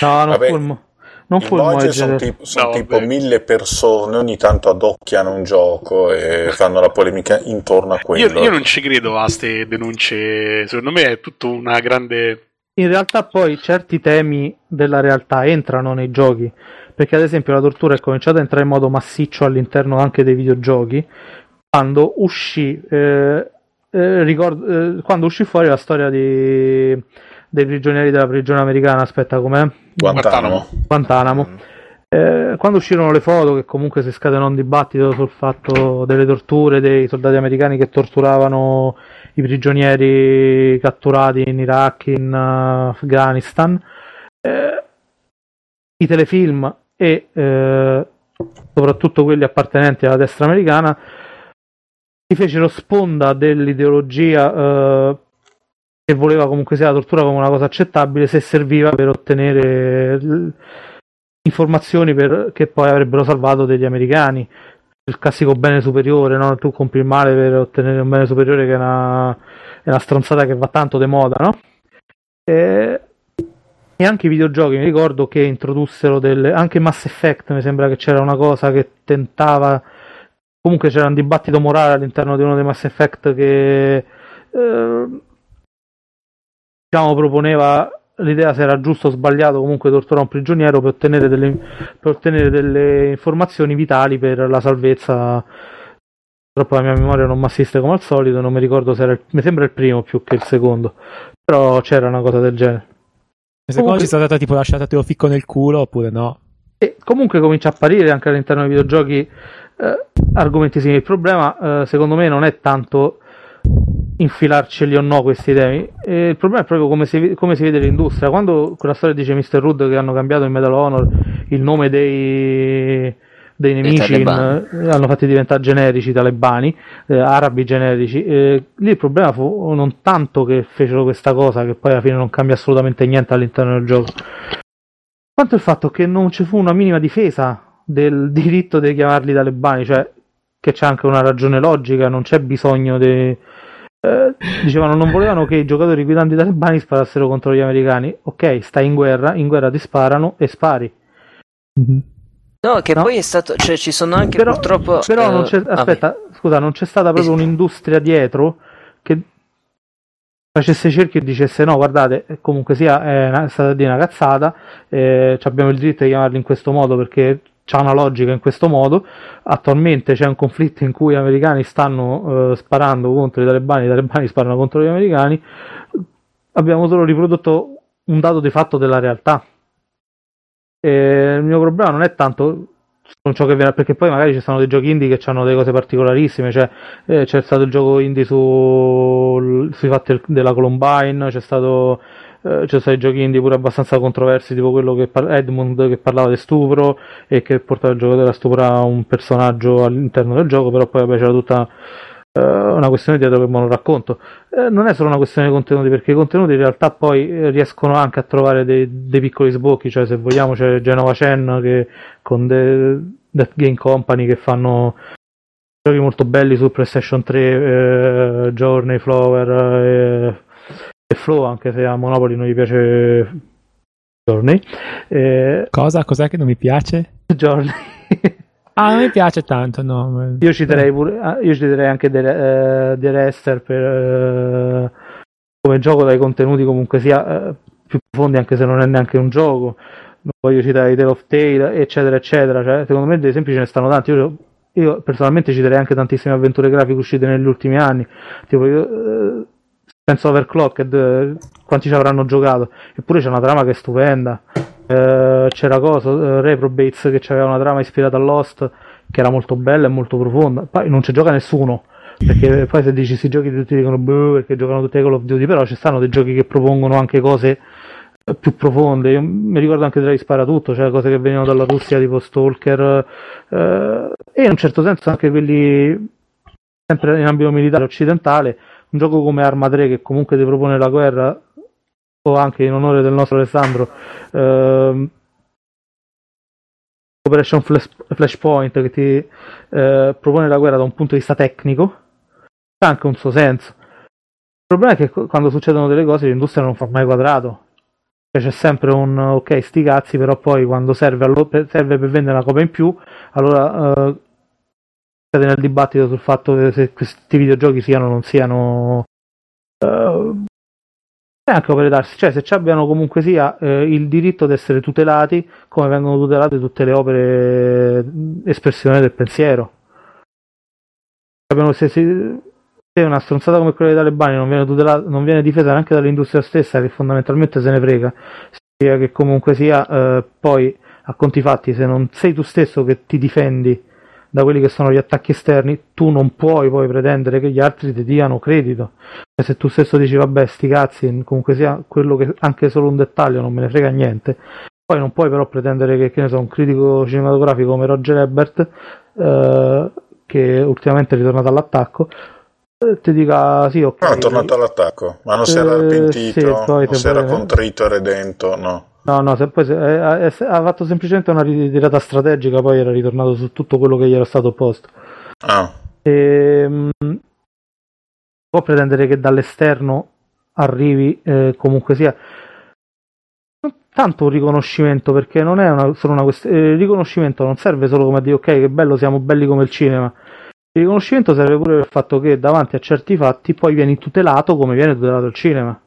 no, mo- non fu il sono tipo, son No, tipo mille persone, ogni tanto addocchiano un gioco e fanno la polemica intorno a Io, quello. io non ci credo a queste denunce. Secondo me è tutto una grande. In realtà poi certi temi della realtà entrano nei giochi, perché ad esempio la tortura è cominciata a entrare in modo massiccio all'interno anche dei videogiochi quando uscì, eh, eh, ricordo- eh, quando uscì fuori la storia di- dei prigionieri della prigione americana, aspetta com'è? Guantanamo. Guantanamo. Eh, quando uscirono le foto, che comunque si scatenò un dibattito sul fatto delle torture dei soldati americani che torturavano i prigionieri catturati in Iraq, in eh, Afghanistan, eh, i telefilm e eh, soprattutto quelli appartenenti alla destra americana si fecero sponda dell'ideologia che voleva comunque sia la tortura come una cosa accettabile se serviva per ottenere l- informazioni per- che poi avrebbero salvato degli americani il classico bene superiore no? tu compri il male per ottenere un bene superiore che è una, è una stronzata che va tanto de moda no? e, e anche i videogiochi mi ricordo che introdussero delle anche Mass Effect mi sembra che c'era una cosa che tentava comunque c'era un dibattito morale all'interno di uno dei Mass Effect che eh, diciamo proponeva l'idea se era giusto o sbagliato comunque torturare un prigioniero per ottenere delle, per ottenere delle informazioni vitali per la salvezza purtroppo la mia memoria non mi assiste come al solito non mi ricordo se era il, mi sembra il primo più che il secondo però c'era una cosa del genere Questa Comunque- cosa ci è stata tipo lasciata te lo ficco nel culo oppure no? e comunque comincia a apparire anche all'interno dei videogiochi eh, argomenti simili. Il problema, eh, secondo me, non è tanto infilarceli o no questi temi. Eh, il problema è proprio come si, come si vede l'industria. Quando quella storia dice Mr. Hood che hanno cambiato in Medal of Honor il nome dei, dei nemici, in- eh, hanno fatti diventare generici talebani, eh, arabi generici. eh, lì il problema fu non tanto che fecero questa cosa, che poi alla fine non cambia assolutamente niente all'interno del gioco, quanto il fatto che non ci fu una minima difesa del diritto di chiamarli talebani, cioè che c'è anche una ragione logica, non c'è bisogno di... eh, dicevano non volevano che i giocatori guidanti talebani sparassero contro gli americani. Ok, stai in guerra, in guerra ti sparano e spari. No, che No. poi è stato. Cioè, ci sono anche Però, purtroppo. però eh, non c'è, vabbè. aspetta, scusa, non c'è stata proprio un'industria dietro che facesse cerchio e dicesse no, guardate, eh, comunque sia, è, una, è stata di una cazzata, eh, ci abbiamo il diritto di chiamarli in questo modo perché c'ha una logica in questo modo. Attualmente c'è un conflitto in cui gli americani stanno eh, sparando contro i talebani, i talebani sparano contro gli americani. Abbiamo solo riprodotto un dato di fatto della realtà. E il mio problema non è tanto con ciò che viene, perché poi magari ci sono dei giochi indie che hanno delle cose particolarissime, cioè eh, c'è stato il gioco indie su, sui fatti del- della Columbine, c'è stato eh, c'è stati giochi indie pure abbastanza controversi, tipo quello che par- Edmund che parlava di stupro e che portava il giocatore a stuprare un personaggio all'interno del gioco, però poi vabbè, c'era tutta eh, una questione dietro che lo racconto. Eh, non è solo una questione di contenuti, perché i contenuti in realtà poi eh, riescono anche a trovare dei, dei piccoli sbocchi, cioè se vogliamo c'è Genova Chen che con The, Death Game Company che fanno giochi molto belli su PlayStation 3, eh, Journey, Flower eh, Flow, anche se a Monopoly non gli piace Journey. Eh, Cosa? Cos'è che non mi piace? Journey. Ah, non mi piace tanto, no. Io citerei, pure, ah, io citerei anche The, eh, The Rester per, eh, come gioco dai contenuti comunque sia eh, più profondi anche se non è neanche un gioco non voglio citare i Tale of Tale eccetera eccetera cioè, secondo me dei esempi ce ne stanno tanti io, io personalmente citerei anche tantissime avventure grafiche uscite negli ultimi anni tipo io penso Overclocked eh, quanti ci avranno giocato. Eppure c'è una trama che è stupenda. Eh, c'era cosa eh, Reprobates che aveva una trama ispirata a Lost che era molto bella e molto profonda. Poi non ci gioca nessuno perché poi se dici si giochi tutti dicono boh perché giocano tutti ai Call of Duty però ci stanno dei giochi che propongono anche cose eh, più profonde. Io mi ricordo anche della Sparatutto cioè cose che venivano dalla Russia tipo Stalker eh, e in un certo senso anche quelli sempre in ambito militare occidentale un gioco come Arma 3 che comunque ti propone la guerra o anche in onore del nostro Alessandro, ehm, Operation Flash, Flashpoint che ti eh, propone la guerra da un punto di vista tecnico, ha anche un suo senso. Il problema è che quando succedono delle cose l'industria non fa mai quadrato. Cioè, c'è sempre un ok, sti cazzi, però poi quando serve, allo- serve per vendere una copia in più, allora eh, siete nel dibattito sul fatto se questi videogiochi siano o non siano eh, e anche opere d'arte, cioè se ci abbiano comunque sia eh, il diritto di essere tutelati come vengono tutelate tutte le opere espressione del pensiero. Se, se- se una stronzata come quella dei talebani non viene, tutelata, non viene difesa neanche dall'industria stessa, che fondamentalmente se ne frega, significa che comunque sia eh, poi a conti fatti, se non sei tu stesso che ti difendi da quelli che sono gli attacchi esterni, tu non puoi poi pretendere che gli altri ti diano credito. E se tu stesso dici vabbè sti cazzi, comunque sia quello che anche solo un dettaglio non me ne frega niente, poi non puoi però pretendere che, che ne so, un critico cinematografico come Roger Ebert, eh, che ultimamente è ritornato all'attacco, eh, ti dica sì ok. No, è tornato all'attacco, ma non si era Eh, pentito, sì, non si era contrito e redento, no. No, no, se poi se- eh, ha ha fatto semplicemente una ritirata strategica, poi era ritornato su tutto quello che gli era stato opposto. Ah, E, mh, può pretendere che dall'esterno arrivi eh, comunque sia. Tanto un riconoscimento perché non è una, solo una questione il riconoscimento non serve solo come a dire ok che bello siamo belli come il cinema. Il riconoscimento serve pure per il fatto che davanti a certi fatti poi vieni tutelato come viene tutelato il cinema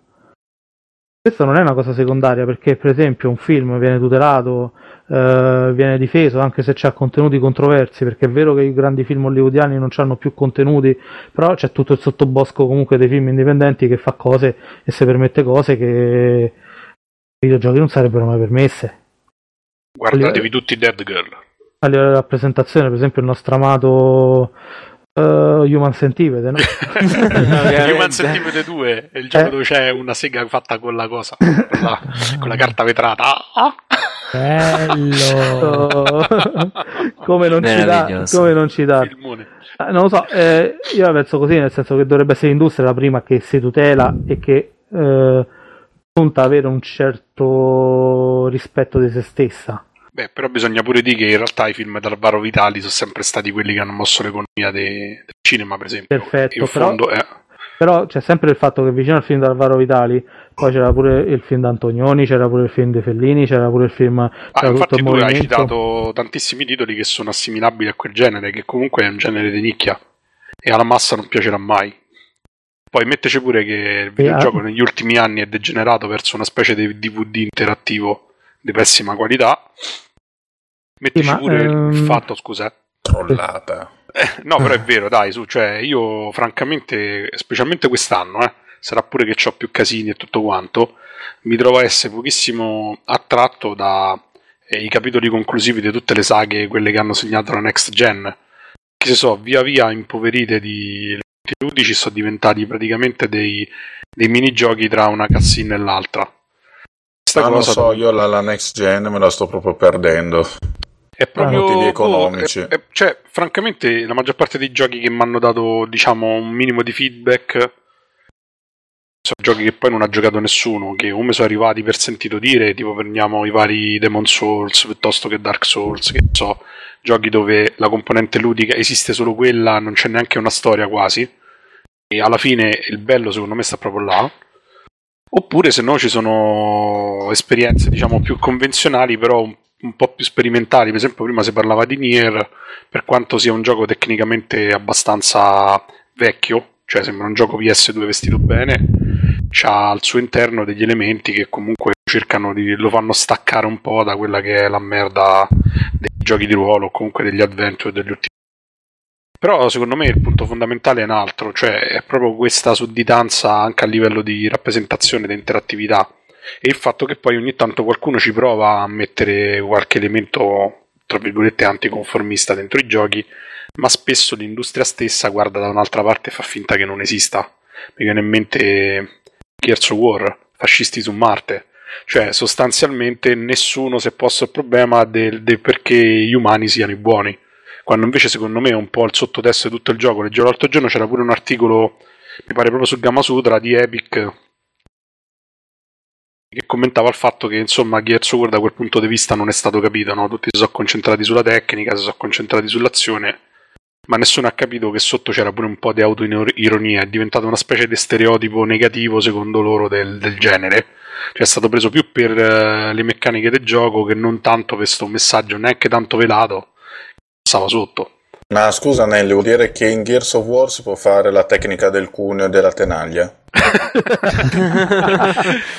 questo non è una cosa secondaria perché per esempio un film viene tutelato eh, viene difeso anche se c'ha contenuti controversi perché è vero che i grandi film hollywoodiani non hanno più contenuti però c'è tutto il sottobosco comunque dei film indipendenti che fa cose e si permette cose che i videogiochi non sarebbero mai permesse Guardatevi tutti Dead Girl. a livello di rappresentazione per esempio il nostro amato eh, Human Centipede no? Human Centipede 2 è il gioco Eh. dove c'è una sega fatta con la cosa, con la, con la carta vetrata. Ah. Bello. Come non ci dà Meraviglioso. come non ci dà Filmone. Eh, non lo so, eh, io la penso così, nel senso che dovrebbe essere l'industria la prima che si tutela e che eh, punta ad avere un certo rispetto di se stessa. Beh, però bisogna pure dire che in realtà i film d'Alvaro Vitali sono sempre stati quelli che hanno mosso l'economia de- del cinema, per esempio. Perfetto, in però- fondo, eh, Però c'è sempre il fatto che vicino al film di Alvaro Vitali, poi c'era pure il film d'Antonioni, c'era pure il film di Fellini, c'era pure il film. Ah, infatti il tu hai citato tantissimi titoli che sono assimilabili a quel genere, che comunque è un genere di nicchia e alla massa non piacerà mai. Poi metteci pure che il videogioco negli ultimi anni è degenerato verso una specie di DVD interattivo di pessima qualità. Mettici ma, pure ehm, il fatto, scusa. eh. trollata. Eh, no, però è vero, dai, su, cioè io francamente, specialmente quest'anno, eh, sarà pure che ho più casini e tutto quanto, mi trovo a essere pochissimo attratto dai capitoli conclusivi di tutte le saghe, quelle che hanno segnato la next gen, che si so, via via impoverite di ludici sono diventati praticamente dei, dei minigiochi tra una cutscene e l'altra. Questa Ma non cosa so, io la, la next gen me la sto proprio perdendo. È proprio motivi boh, economici. è- è- cioè, francamente, la maggior parte dei giochi che mi hanno dato, diciamo, un minimo di feedback sono giochi che poi non ha giocato nessuno, che o mi sono arrivati per sentito dire, tipo prendiamo i vari Demon Souls piuttosto che Dark Souls, che so, giochi dove la componente ludica esiste solo quella, non c'è neanche una storia quasi. E alla fine il bello secondo me sta proprio là. Oppure se no ci sono esperienze diciamo più convenzionali, però un, un po' più sperimentali. Per esempio, prima si parlava di Nier, per quanto sia un gioco tecnicamente abbastanza vecchio, cioè sembra un gioco PS2 vestito bene, c'ha al suo interno degli elementi che comunque cercano di lo fanno staccare un po' da quella che è la merda dei giochi di ruolo o comunque degli adventure degli ultimi però secondo me il punto fondamentale è un altro, cioè è proprio questa sudditanza anche a livello di rappresentazione di interattività e il fatto che poi ogni tanto qualcuno ci prova a mettere qualche elemento tra virgolette anticonformista dentro i giochi, ma spesso l'industria stessa guarda da un'altra parte e fa finta che non esista. Mi viene in mente Gears of War, fascisti su Marte. Cioè, sostanzialmente nessuno si è posto il problema del, del perché gli umani siano i buoni quando invece secondo me è un po' il sottotesto di tutto il gioco. Leggevo l'altro giorno c'era pure un articolo, mi pare proprio sul Gamma Sutra di Epic, che commentava il fatto che insomma Gears of War da quel punto di vista non è stato capito, no? tutti si sono concentrati sulla tecnica, si sono concentrati sull'azione, ma nessuno ha capito che sotto c'era pure un po' di autoironia, è diventato una specie di stereotipo negativo secondo loro del, del genere, cioè è stato preso più per uh, le meccaniche del gioco che non tanto per questo messaggio neanche tanto velato, stava sotto. Ma scusa Nelly, vuol dire che in Gears of War si può fare la tecnica del cuneo e della tenaglia?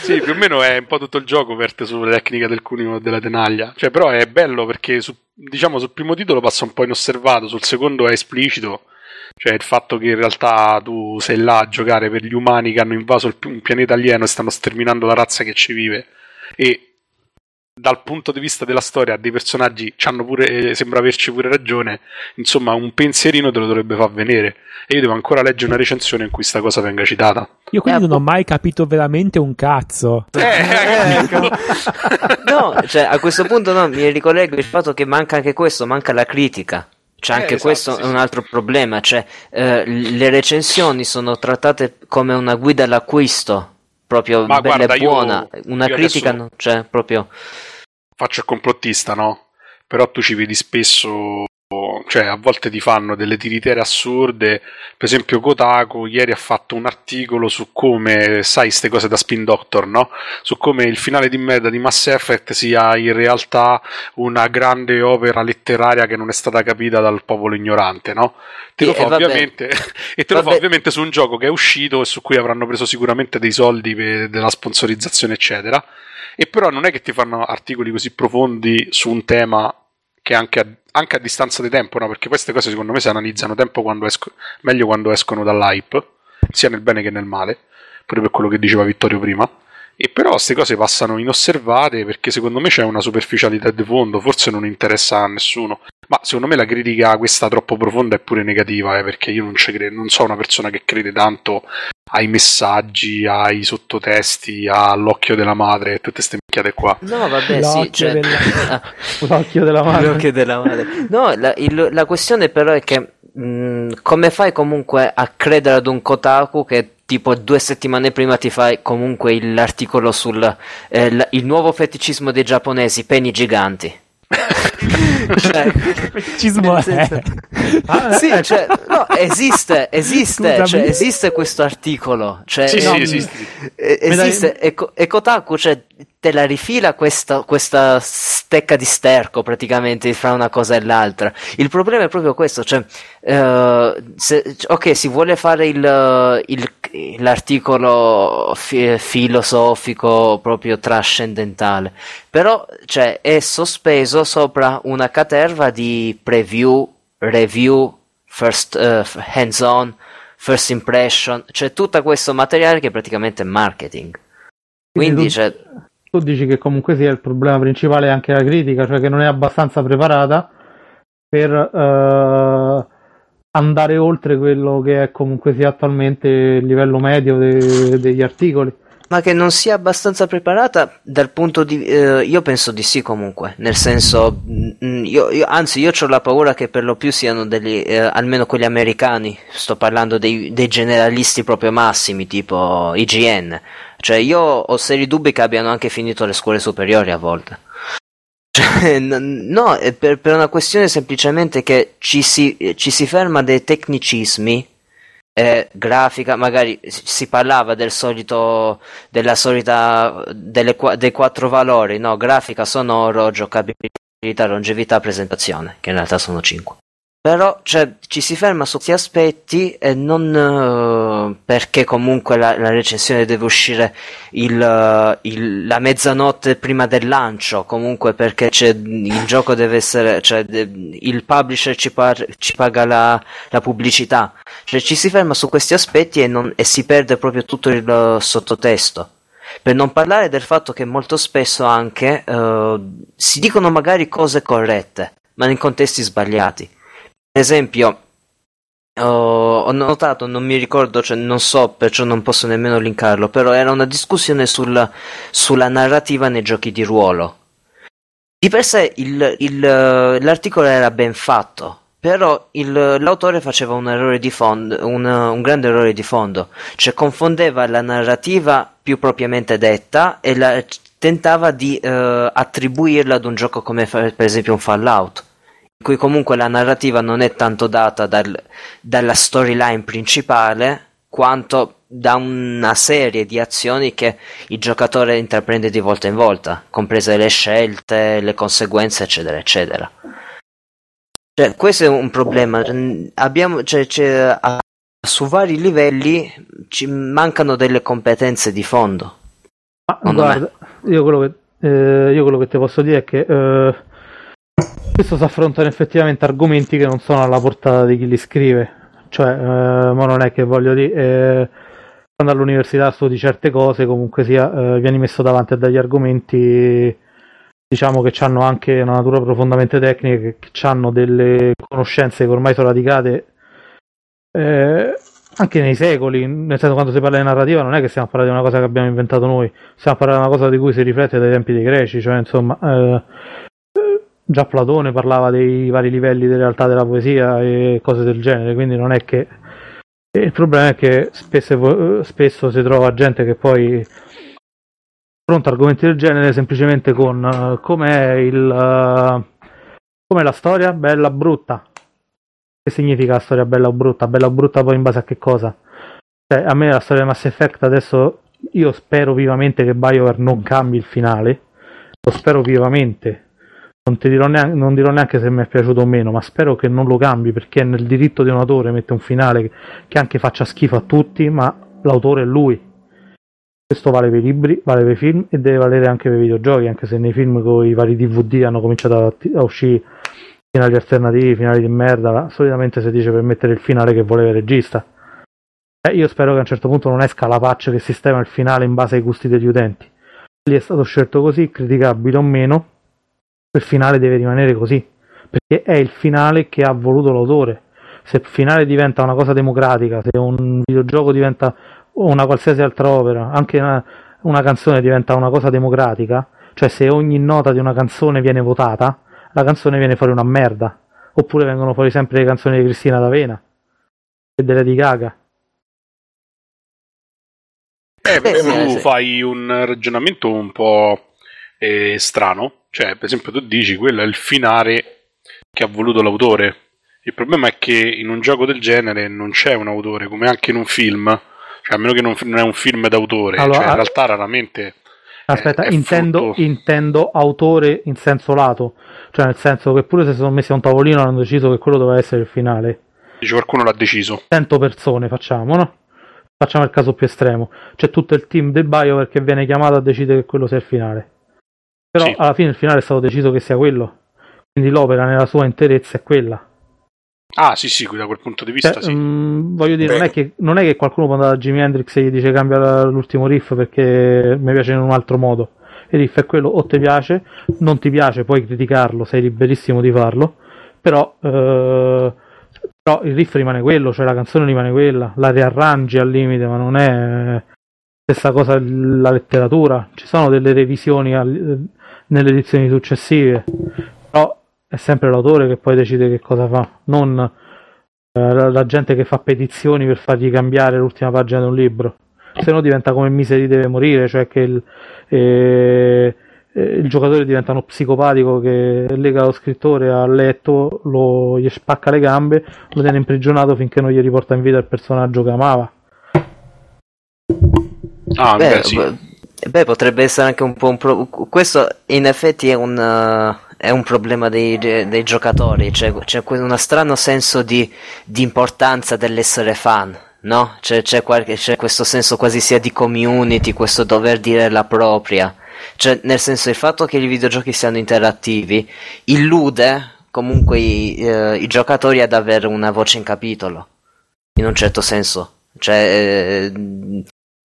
sì, più o meno è un po' tutto il gioco verte sulla tecnica del cuneo e della tenaglia. Cioè, però è bello perché su, diciamo sul primo titolo passa un po' inosservato, sul secondo è esplicito. Cioè il fatto che in realtà tu sei là a giocare per gli umani che hanno invaso il, un pianeta alieno e stanno sterminando la razza che ci vive. E dal punto di vista della storia dei personaggi pure, eh, sembra averci pure ragione insomma un pensierino te lo dovrebbe far venire. E io devo ancora leggere una recensione in cui sta cosa venga citata. Io quindi eh, non ho mai capito veramente un cazzo. Eh, eh ecco. no cioè a questo punto no, mi ricollego il fatto che manca anche questo manca la critica. C'è cioè, anche eh, esatto, questo sì, è un altro sì. problema, cioè eh, le recensioni sono trattate come una guida all'acquisto, proprio Ma bella guarda, e buona, io, una io critica non c'è proprio. Faccio il complottista, no? Però tu ci vedi spesso cioè a volte ti fanno delle tiritere assurde. Per esempio, Kotaku ieri ha fatto un articolo su come, sai, queste cose da spin doctor, no? Su come il finale di merda di Mass Effect sia in realtà una grande opera letteraria che non è stata capita dal popolo ignorante, no? Te lo fa ovviamente, e te lo fa ovviamente su un gioco che è uscito e su cui avranno preso sicuramente dei soldi per della sponsorizzazione, eccetera. E però non è che ti fanno articoli così profondi su un tema che anche a, anche a distanza di tempo, no? perché queste cose secondo me si analizzano quando esco, meglio quando escono dall'hype, sia nel bene che nel male, pure per quello che diceva Vittorio prima. E però queste cose passano inosservate perché secondo me c'è una superficialità di fondo, forse non interessa a nessuno. Ma secondo me la critica questa troppo profonda è pure negativa, eh, perché io non, credo, non sono una persona che crede tanto ai messaggi, ai sottotesti, all'occhio della madre e tutte queste minchiate qua. No, vabbè, l'occhio sì, cioè... della... l'occhio della madre. L'occhio della madre. No, la, il, la questione però è che mh, come fai comunque a credere ad un Kotaku che tipo due settimane prima ti fai comunque l'articolo sul eh, l- il nuovo feticismo dei giapponesi, peni giganti? cioè, feticismo senso... ah, sì, cioè, no, esiste, esiste, cioè, esiste questo articolo. Cioè, sì, no, sì, esiste. esiste. E, e Kotaku, cioè, te la rifila questa, questa, stecca di sterco praticamente fra una cosa e l'altra. Il problema è proprio questo, cioè, uh, se, ok, si vuole fare il, il, l'articolo fi- filosofico proprio trascendentale, però cioè, è sospeso sopra una caterva di preview, review, first uh, hands-on, first impression, cioè tutto questo materiale che è praticamente marketing. Quindi, cioè, tu dici che comunque sia il problema principale anche la critica, cioè che non è abbastanza preparata per uh, andare oltre quello che è comunque sia attualmente il livello medio de- degli articoli. Ma che non sia abbastanza preparata dal punto di... Eh, io penso di sì comunque, nel senso, mm, io, io, anzi io ho la paura che per lo più siano degli, eh, almeno quelli americani, sto parlando dei, dei generalisti proprio massimi, tipo IGN, cioè, io ho seri dubbi che abbiano anche finito le scuole superiori a volte. Cioè, no, per, per, una questione semplicemente che ci si, ci si ferma dei tecnicismi. Eh, grafica, magari si parlava del solito, della solita, delle, dei quattro valori, no? Grafica, sonoro, giocabilità, longevità, presentazione, che in realtà sono cinque. Però cioè, ci si ferma su questi aspetti e non uh, perché comunque la, la, recensione deve uscire il, uh, il, la mezzanotte prima del lancio, comunque perché il gioco deve essere, cioè, de, il publisher ci, par, ci paga la, la, pubblicità. Cioè, ci si ferma su questi aspetti e, non, e si perde proprio tutto il uh, sottotesto. Per non parlare del fatto che molto spesso anche si dicono magari cose corrette, ma in contesti sbagliati esempio, ho, notato, non mi ricordo, cioè non so, perciò non posso nemmeno linkarlo, però era una discussione sul, sulla narrativa nei giochi di ruolo. Di per sé il, il, l'articolo era ben fatto, però il, l'autore faceva un fondo, un, un, grande errore di fondo, cioè confondeva la narrativa più propriamente detta e la, tentava di eh, attribuirla ad un gioco come per esempio un Fallout, cui comunque la narrativa non è tanto data dal- dalla storyline principale quanto da una serie di azioni che il giocatore intraprende di volta in volta, comprese le scelte, le conseguenze, eccetera, eccetera. Cioè, questo è un problema. Abbiamo, cioè, cioè, a- su vari livelli ci mancano delle competenze di fondo. Ma guarda, io quello, che, eh, io quello che ti posso dire è che eh, questo si affrontano effettivamente argomenti che non sono alla portata di chi li scrive. Cioè, eh, ma non è che voglio dire, eh, quando all'università studi certe cose, comunque sia, eh, vieni messo davanti a degli argomenti, diciamo che hanno anche una natura profondamente tecnica, che, hanno delle conoscenze che ormai sono radicate eh, anche nei secoli, nel senso quando si parla di narrativa non è che stiamo a parlare di una cosa che abbiamo inventato noi, stiamo a parlare di una cosa di cui si riflette dai tempi dei greci, cioè insomma eh, già Platone parlava dei vari livelli di realtà della poesia e cose del genere, quindi non è che il problema è che spesso, spesso si trova gente che poi affronta argomenti del genere semplicemente con eh, com'è il eh, com'è la storia, bella brutta. Che significa la storia bella o brutta? Bella o brutta poi in base a che cosa? Cioè, a me la storia di Mass Effect adesso io spero vivamente che BioWare non cambi il finale. Lo spero vivamente. Non, dirò neanche, non dirò neanche se mi è piaciuto o meno, ma spero che non lo cambi perché è nel diritto di un autore mette un finale che, che anche faccia schifo a tutti, ma l'autore è lui. Questo vale per i libri, vale per i film e deve valere anche per i videogiochi, anche se nei film con i vari DVD hanno cominciato a, a uscire finali alternativi, finali di merda, solitamente si dice per mettere il finale che voleva il regista. Eh, io spero che a un certo punto non esca la patch che sistema il finale in base ai gusti degli utenti. Lì è stato scelto così, criticabile o meno, il finale deve rimanere così, perché è il finale che ha voluto l'autore. Se il finale diventa una cosa democratica, se un videogioco diventa o una qualsiasi altra opera, anche una, una canzone diventa una cosa democratica, cioè se ogni nota di una canzone viene votata, la canzone viene fuori una merda. Oppure vengono fuori sempre le canzoni di Cristina D'Avena e delle di Gaga. Eh, Beh, tu sì, sì. fai un ragionamento un po' eh, strano. Cioè, per esempio, tu dici quello è il finale che ha voluto l'autore. Il problema è che in un gioco del genere non c'è un autore, come anche in un film. Cioè, a meno che non, non è un film d'autore. Allora, cioè, in realtà raramente. Aspetta, è intendo, frutto- intendo autore in senso lato, cioè nel senso che pure se si sono messi a un tavolino hanno deciso che quello doveva essere il finale. Dice qualcuno l'ha deciso. 100 persone facciamo, no? Facciamo il caso più estremo. C'è tutto il team del BioWare che viene chiamato a decidere che quello sia il finale. Però Sì. alla fine il finale è stato deciso che sia quello. Quindi l'opera nella sua interezza è quella. Ah, sì, sì, da quel punto di vista, Cioè, sì. mm, voglio dire, non è, che, non è che qualcuno può andare da Jimi Hendrix e gli dice cambia l'ultimo riff perché mi piace in un altro modo. Il riff è quello, o ti piace, non ti piace, puoi criticarlo, sei liberissimo di farlo, però, eh, però il riff rimane quello, cioè la canzone rimane quella, la riarrangi al limite, ma non è stessa cosa la letteratura. Ci sono delle revisioni al- nelle edizioni successive, però è sempre l'autore che poi decide che cosa fa, non eh, la, la gente che fa petizioni per fargli cambiare l'ultima pagina di un libro. Se no diventa come Misery deve morire, cioè che il, eh, eh, il giocatore diventa uno psicopatico che lega lo scrittore al letto, lo, gli spacca le gambe, lo tiene imprigionato finché non gli riporta in vita il personaggio che amava. Ah, beh, Beh, sì. beh, beh, potrebbe essere anche un po' un pro- questo in effetti è un, eh, è un problema dei, dei giocatori, cioè, c'è uno strano senso di, di importanza dell'essere fan, no? C'è, c'è, qualche- c'è questo senso quasi sia di community, questo dover dire la propria, cioè nel senso il fatto che i videogiochi siano interattivi illude comunque i, eh, i giocatori ad avere una voce in capitolo, in un certo senso. Cioè, eh,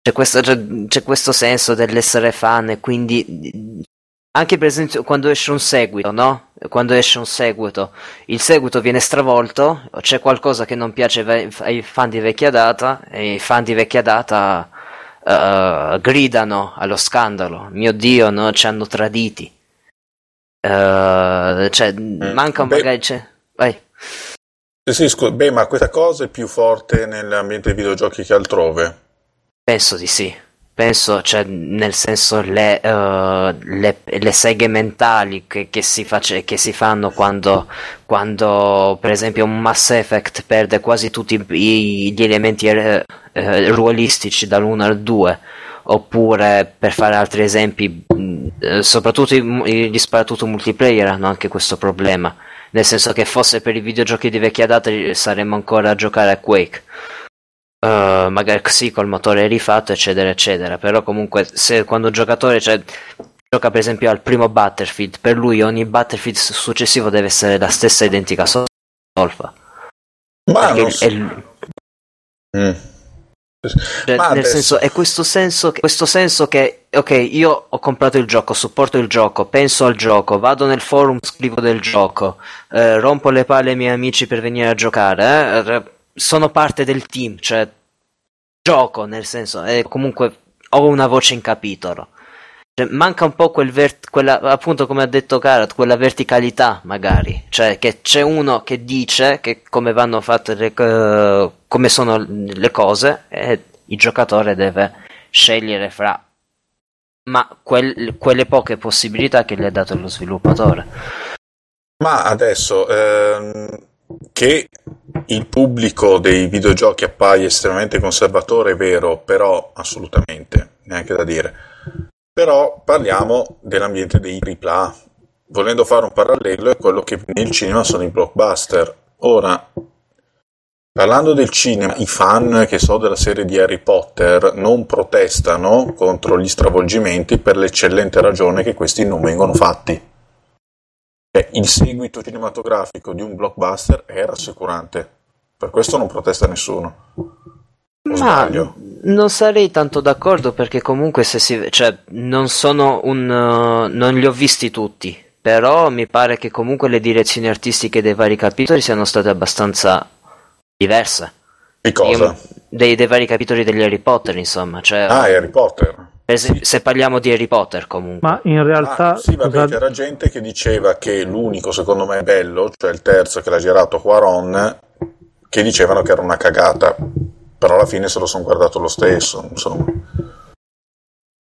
c'è questo, c'è, questo senso dell'essere fan e quindi anche per esempio quando esce un seguito, no? Quando esce un seguito, il seguito viene stravolto, c'è qualcosa che non piace ve- ai fan di vecchia data e i fan di vecchia data eh, gridano allo scandalo, mio dio, no? Ci hanno traditi. Eh, cioè, manca beh- magari... Vai. Sì, sì, scu- beh, ma questa cosa è più forte nell'ambiente dei videogiochi che altrove. Penso di sì. penso, cioè, nel senso, le, uh, le, le seghe mentali che, che, si face, che, si fanno quando, quando, per esempio, un Mass Effect perde quasi tutti i, gli elementi eh, ruolistici dall'1 al 2, oppure, per fare altri esempi, mh, soprattutto gli sparatutto multiplayer hanno anche questo problema nel senso che fosse per i videogiochi di vecchia data saremmo ancora a giocare a Quake. Uh, magari sì, col motore rifatto, eccetera, eccetera. Però comunque, se quando un giocatore cioè, gioca per esempio al primo Battlefield, per lui ogni Battlefield successivo deve essere la stessa identica solfa. Ma non è, il- Mm. cioè, Ma nel adesso- senso, è questo senso, che, questo senso che, ok, io ho comprato il gioco, supporto il gioco, penso al gioco, vado nel forum, scrivo del gioco, eh, rompo le palle ai miei amici per venire a giocare, eh, sono parte del team, cioè gioco, nel senso, e comunque ho una voce in capitolo. Cioè, manca un po' quel vert- quella, appunto come ha detto Karat, quella verticalità magari, cioè che c'è uno che dice che come vanno fatte le, co- come sono le cose e il giocatore deve scegliere fra ma quel- quelle poche possibilità che gli ha dato lo sviluppatore. Ma adesso ehm, che il pubblico dei videogiochi appaia estremamente conservatore è vero, però assolutamente, neanche da dire. Però parliamo dell'ambiente dei AAA. Volendo fare un parallelo è quello che nel cinema sono i blockbuster. Ora, parlando del cinema, i fan che so della serie di Harry Potter non protestano contro gli stravolgimenti per l'eccellente ragione che questi non vengono fatti. Il seguito cinematografico di un blockbuster è rassicurante. Per questo non protesta nessuno. O Ma sbaglio? non sarei tanto d'accordo perché comunque se si cioè non sono un uh, non li ho visti tutti, però mi pare che comunque le direzioni artistiche dei vari capitoli siano state abbastanza diverse. Di cosa? Io- dei, dei vari capitoli degli Harry Potter, insomma, cioè Ah, Harry Potter. Esempio, se parliamo di Harry Potter comunque. Ma in realtà, Ah, sì, vabbè, c'era gente che diceva che l'unico, secondo me, bello, cioè il terzo che l'ha girato Quaron, che dicevano che era una cagata. Però alla fine se lo sono guardato lo stesso, insomma.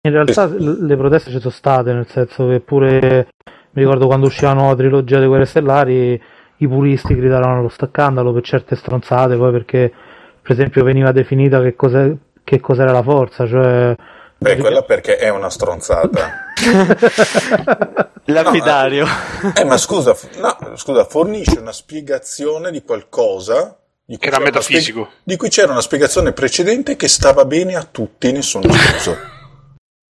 in realtà le proteste ci sono state, nel senso che pure mi ricordo quando usciva la nuova trilogia delle Guerre Stellari, i puristi gridarono allo staccandalo per certe stronzate, poi perché per esempio veniva definita che, cos'è- che cos'era la forza, cioè Beh, quella perché è una stronzata. Lapidario. Eh, ma scusa, no, scusa, fornisce una spiegazione di qualcosa di cui Che era c'era una metafisico. spie- di cui c'era una spiegazione precedente che stava bene a tutti, nessuno escluso.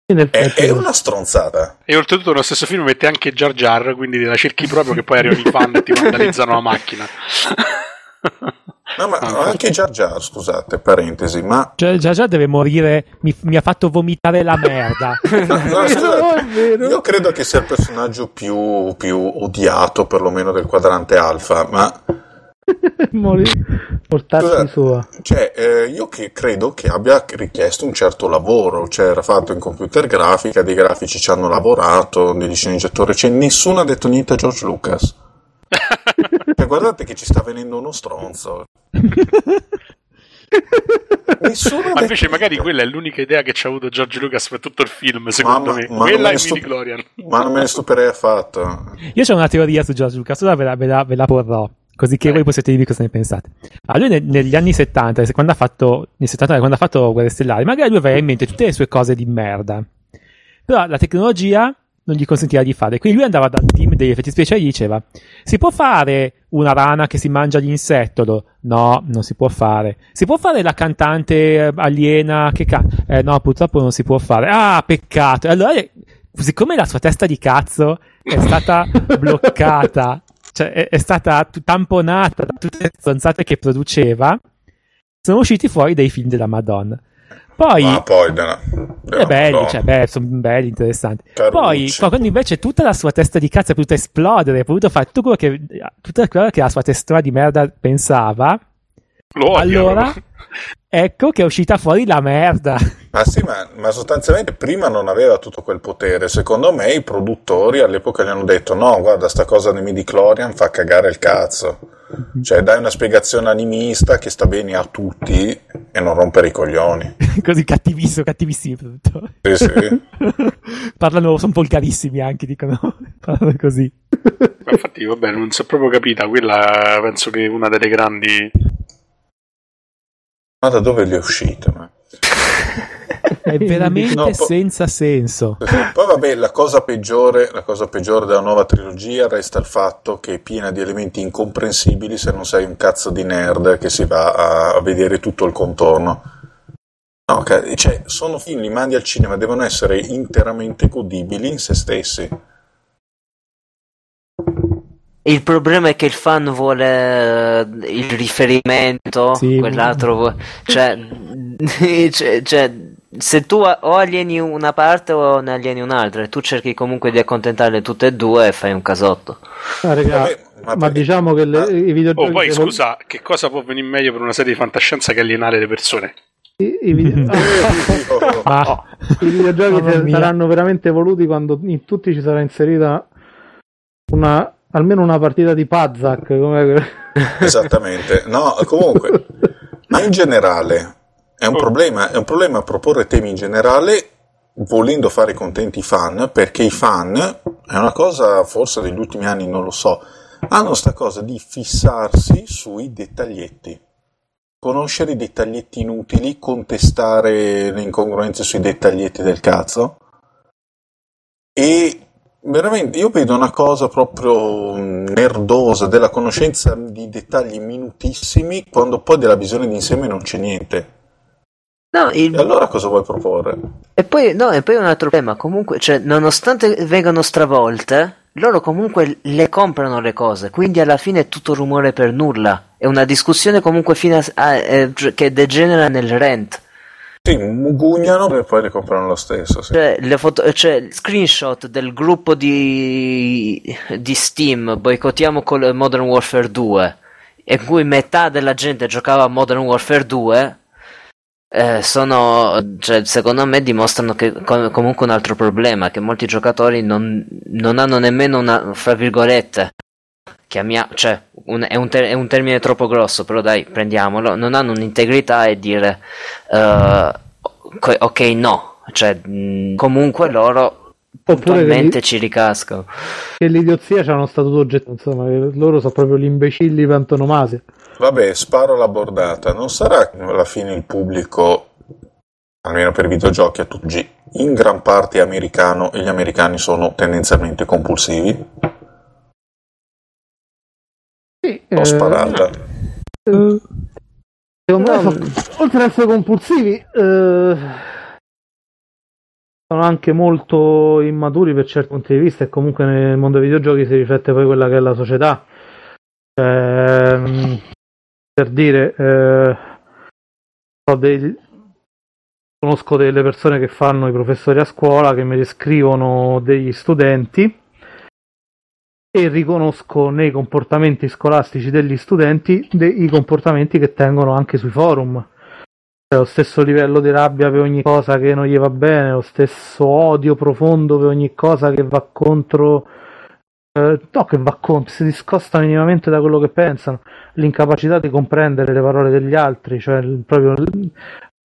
in È, è una stronzata. E oltretutto nello stesso film mette anche Jar Jar, quindi la cerchi proprio che poi arrivano i fan e ti vandalizzano la macchina. No, ma anche Jar Jar, scusate, parentesi, ma Già, già, già deve morire, mi, mi ha fatto vomitare la merda. No, no, scusate, No, è vero. io credo che sia il personaggio più, più odiato, perlomeno del quadrante alfa, ma Mori- portarsi Scusate, sua. cioè, eh, io che credo che abbia richiesto un certo lavoro, cioè era fatto in computer grafica, dei grafici ci hanno lavorato, degli sceneggiatori, cioè nessuno ha detto niente a George Lucas. Cioè, guardate che ci sta venendo uno stronzo. Nessuno Ma invece magari niente. quella è l'unica idea che ci ha avuto George Lucas per tutto il film, secondo Ma- me. ma Quella me e ne stu- Mini Glorian. Ma non me ne stupirei affatto. Io ho una teoria su George Lucas, ora ve la, ve la- ve la porrò, così che voi possiate dirmi cosa ne pensate. Allora, lui ne- negli anni 70, se- quando ha fatto, nel 70, quando ha fatto Guerre Stellari, magari lui aveva in mente tutte le sue cose di merda. Però la tecnologia non gli consentiva di fare. Quindi lui andava dal team degli effetti speciali e diceva: Si può fare una rana che si mangia l'insettolo? No, non si può fare. Si può fare la cantante eh, aliena che canta? Eh, no, purtroppo non si può fare. Ah, peccato. Allora, siccome la sua testa di cazzo è stata bloccata, cioè è, è stata t- tamponata da tutte le stronzate che produceva, sono usciti fuori dei film della Madonna. Poi. Ma poi, della, della Eh, belli, Madonna. cioè, beh, sono belli, interessanti. Carucci. Poi, quando invece tutta la sua testa di cazzo è potuta esplodere, è potuto fare tutto quello che, tutto quello che la sua testa di merda pensava, Lo allora, ecco che è uscita fuori la merda. Ah sì, ma, ma sostanzialmente prima non aveva tutto quel potere. Secondo me i produttori all'epoca gli hanno detto no, guarda, sta cosa dei midi-chlorian fa cagare il cazzo. Cioè dai una spiegazione animista che sta bene a tutti e non rompere i coglioni. Così cattivissimo, cattivissimi. tutto. Sì, sì. Parlano, sono volgarissimi anche, dicono. Parlano così. Ma infatti, vabbè, non si è proprio capita. Quella penso che è una delle grandi. Ma da dove le è uscita? Ma? È veramente No, po- senza senso. Poi vabbè, la cosa, peggiore, la cosa peggiore della nuova trilogia resta il fatto che è piena di elementi incomprensibili se non sei un cazzo di nerd che si va a, a vedere tutto il contorno. No, cioè, sono film, li mandi al cinema, devono essere interamente godibili in se stessi. Il problema è che il fan vuole eh, il riferimento, Sì. quell'altro vuole- cioè, cioè, cioè, se tu o alieni una parte o ne alieni un'altra e tu cerchi comunque di accontentarle tutte e due e fai un casotto. Ah, raga, Vabbè, ma, ma- diciamo che le- Ah. i videogiochi Oh, poi scusa, che cosa può venire meglio per una serie di fantascienza che alienare le persone? i, i video- Ma i videogiochi saranno veramente evoluti quando in tutti ci sarà inserita una almeno una partita di Pazak come Esattamente. No, comunque, ma in generale è un, Oh. problema, è un problema proporre temi in generale volendo fare contenti i fan, perché i fan, è una cosa forse degli ultimi anni, non lo so, hanno sta cosa di fissarsi sui dettaglietti. Conoscere i dettaglietti inutili, contestare le incongruenze sui dettaglietti del cazzo. E veramente io vedo una cosa proprio nerdosa della conoscenza di dettagli minutissimi quando poi della visione d'insieme non c'è niente. No, il- E allora cosa vuoi proporre? E poi, no, e poi un altro problema, comunque, cioè, nonostante vengano stravolte, loro comunque le comprano le cose, quindi alla fine è tutto rumore per nulla. È una discussione comunque fino a, a- eh, che degenera nel rent. Sì, mugugnano e poi le comprano lo stesso. sì. Cioè, le foto, cioè, screenshot del gruppo di, di Steam, boicottiamo col Modern Warfare 2, in cui metà della gente giocava a Modern Warfare 2, eh, sono, cioè, secondo me dimostrano che com- comunque un altro problema, che molti giocatori non, non hanno nemmeno una, fra virgolette, chiamia- cioè, un- è, un ter- è un termine troppo grosso, però dai, prendiamolo, non hanno un'integrità e dire, eh, ok, no, cioè, mh, comunque loro puntualmente l'i- ci ricascano. che l'idiozia c'ha uno statuto oggetto insomma loro sono proprio gli imbecilli per antonomasia Vabbè, sparo la bordata. Non sarà alla fine il pubblico, almeno per i videogiochi a tutti, in gran parte americano e gli americani sono tendenzialmente compulsivi? sì, Ho eh, sparata. secondo me No, sono- oltre ad essere compulsivi eh, sono anche molto immaturi per certi punti di vista e comunque nel mondo dei videogiochi si riflette poi quella che è la società Cioè, per dire eh, dei- conosco delle persone che fanno i professori a scuola che mi descrivono degli studenti e riconosco nei comportamenti scolastici degli studenti dei comportamenti che tengono anche sui forum. Cioè, lo stesso livello di rabbia per ogni cosa che non gli va bene, lo stesso odio profondo per ogni cosa che va contro. eh, no, che va contro, si discosta minimamente da quello che pensano, l'incapacità di comprendere le parole degli altri, cioè il- proprio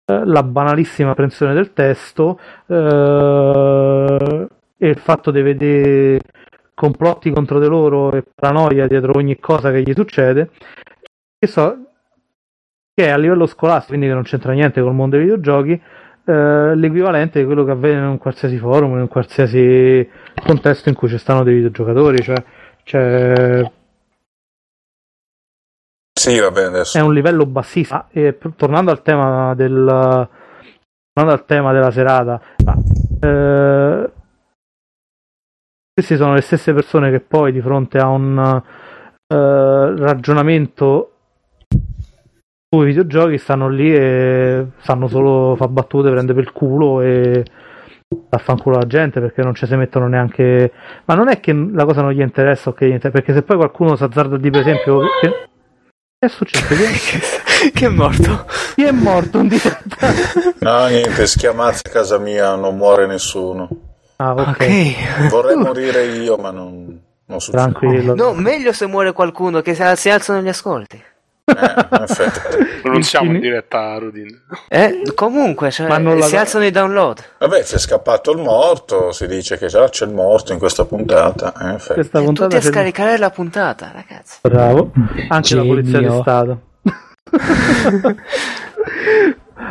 eh, la banalissima apprensione del testo eh, e il fatto di vedere complotti contro di loro e paranoia dietro ogni cosa che gli succede che, so, che è a livello scolastico quindi che non c'entra niente col mondo dei videogiochi eh, l'equivalente di quello che avviene in un qualsiasi forum in un qualsiasi contesto in cui ci stanno dei videogiocatori cioè c'è Sì, vabbè, adesso. è un livello bassissimo. Ah, e tornando al tema del tornando al tema della serata, ma, eh, queste sono le stesse persone che poi di fronte a un eh, ragionamento sui videogiochi stanno lì e sanno solo fa battute, prende per il culo e affanculo la gente perché non ci si mettono neanche ma non è che la cosa non gli interessa o che gli interessa perché se poi qualcuno si azzarda di per esempio che... che è successo? Chi, che è morto? chi è morto in diretta? No, niente, schiamazzi a casa mia, non muore nessuno. Ah, ok, Ok. Vorrei morire io, ma non, non succede. tranquillo. No, meglio se muore qualcuno che si si alzano gli ascolti. Eh. Non siamo in diretta, Rudin. Eh, comunque, cioè, Ma non la- si alzano i download. Vabbè, si è scappato il morto, si dice che già c'è il morto in questa puntata. eh. Questa E puntata tutti a scaricare la puntata, ragazzi. Bravo. Anche la Genio. polizia di Stato.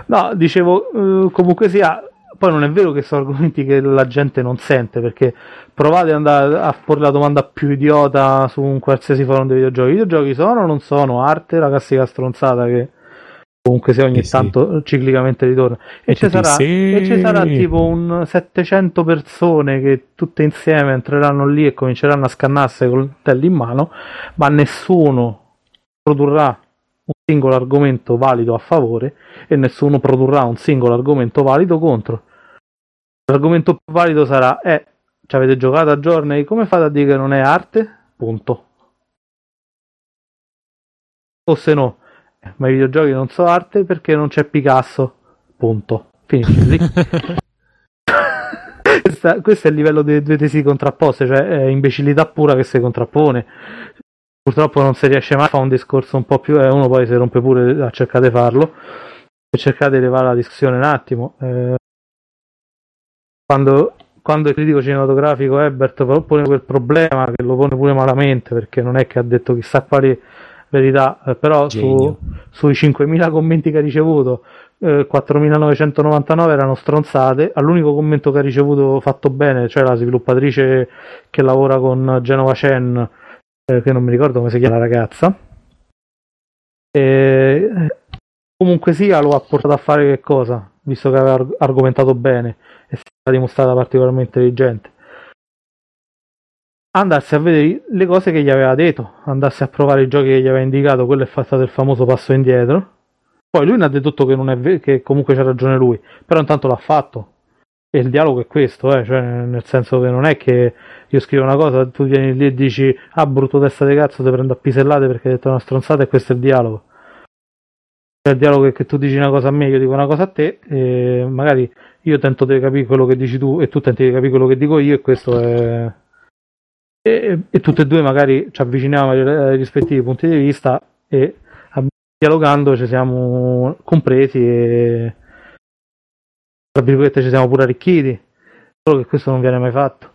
no, dicevo, eh, comunque sia, poi non è vero che sono argomenti che la gente non sente, perché provate ad andare a porre la domanda più idiota su un qualsiasi forum dei videogiochi. I videogiochi sono o non sono arte? La classica stronzata che comunque sia ogni Eh sì. tanto ciclicamente ritorna. E, E ci sarà, sì. e ci sarà tipo un 700 persone che tutte insieme entreranno lì e cominceranno a scannarsi con il coltelli in mano, ma nessuno produrrà un singolo argomento valido a favore e nessuno produrrà un singolo argomento valido contro. L'argomento più valido sarà: eh, ci avete giocato a Journey? Come fate a dire che non è arte? Punto. O se no, eh, ma i videogiochi non sono arte perché non c'è Picasso. Punto. Finisce lì. Questa- questo è il livello delle due tesi contrapposte, cioè è imbecillità pura che si contrappone. Purtroppo non si riesce mai a fare un discorso un po' più. Eh, uno poi si rompe pure a cercare di farlo. E cercate di levare la discussione un attimo. Eh, quando, quando il critico cinematografico Ebert pone quel problema, che lo pone pure malamente, perché non è che ha detto chissà quali verità, eh, però su, sui 5.000 commenti che ha ricevuto, eh, 4.999 erano stronzate. All'unico commento che ha ricevuto fatto bene, cioè la sviluppatrice che lavora con Genova Chen, eh, che non mi ricordo come si chiama la ragazza. E, comunque sia, lo ha portato a fare che cosa? Visto che aveva arg- argomentato bene e si era dimostrata particolarmente intelligente. Andarsi a vedere le cose che gli aveva detto, andarsi a provare i giochi che gli aveva indicato, quello è stato il famoso passo indietro. Poi lui ne ha dedotto che, non è ve- che comunque c'ha ragione lui, però intanto l'ha fatto. E il dialogo è questo, eh, cioè, nel senso che non è che io scrivo una cosa, tu vieni lì e dici ah brutto testa di cazzo, ti prendo a pisellate perché hai detto una stronzata e questo è il dialogo. Cioè, il dialogo è che tu dici una cosa a me, io dico una cosa a te, e magari io tento di capire quello che dici tu e tu tenti di capire quello che dico io e questo è... E, e tutte e due magari ci avviciniamo ai, ai rispettivi punti di vista e dialogando ci siamo compresi e tra virgolette ci siamo pure arricchiti solo che questo non viene mai fatto.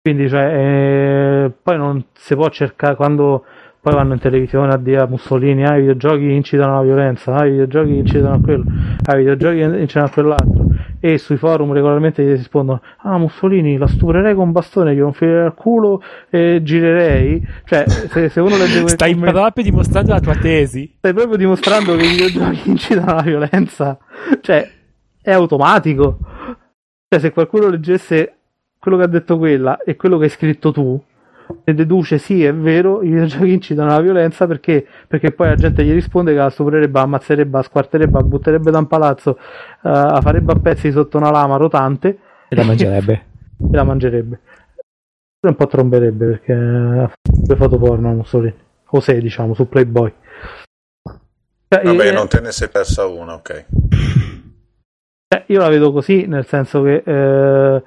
Quindi cioè eh, poi non si può cercare quando poi vanno in televisione a dire a Mussolini ah i videogiochi incitano alla violenza ah i videogiochi incitano a quello ah i videogiochi incitano a quell'altro e sui forum regolarmente gli rispondono ah Mussolini la stuprerei con un bastone gli infilerei al culo e girerei cioè se, se uno legge quei Stai commenti- proprio dimostrando la tua tesi. stai proprio dimostrando che i videogiochi incitano alla violenza. Cioè, è automatico. Cioè, se qualcuno leggesse quello che ha detto quella e quello che hai scritto tu, ne deduce sì, è vero, i videogiochi incitano alla violenza perché, perché poi la gente gli risponde che la stuprerebbe, ammazzerebbe, squarterebbe, butterebbe da un palazzo, eh, la farebbe a pezzi sotto una lama rotante E la mangerebbe. e la mangerebbe. E un po' tromberebbe perché ha fatto due foto porno Mussolini. O sei, diciamo, su Playboy. Cioè, Vabbè, eh, non te ne sei persa una, ok. eh, io la vedo così, nel senso che eh,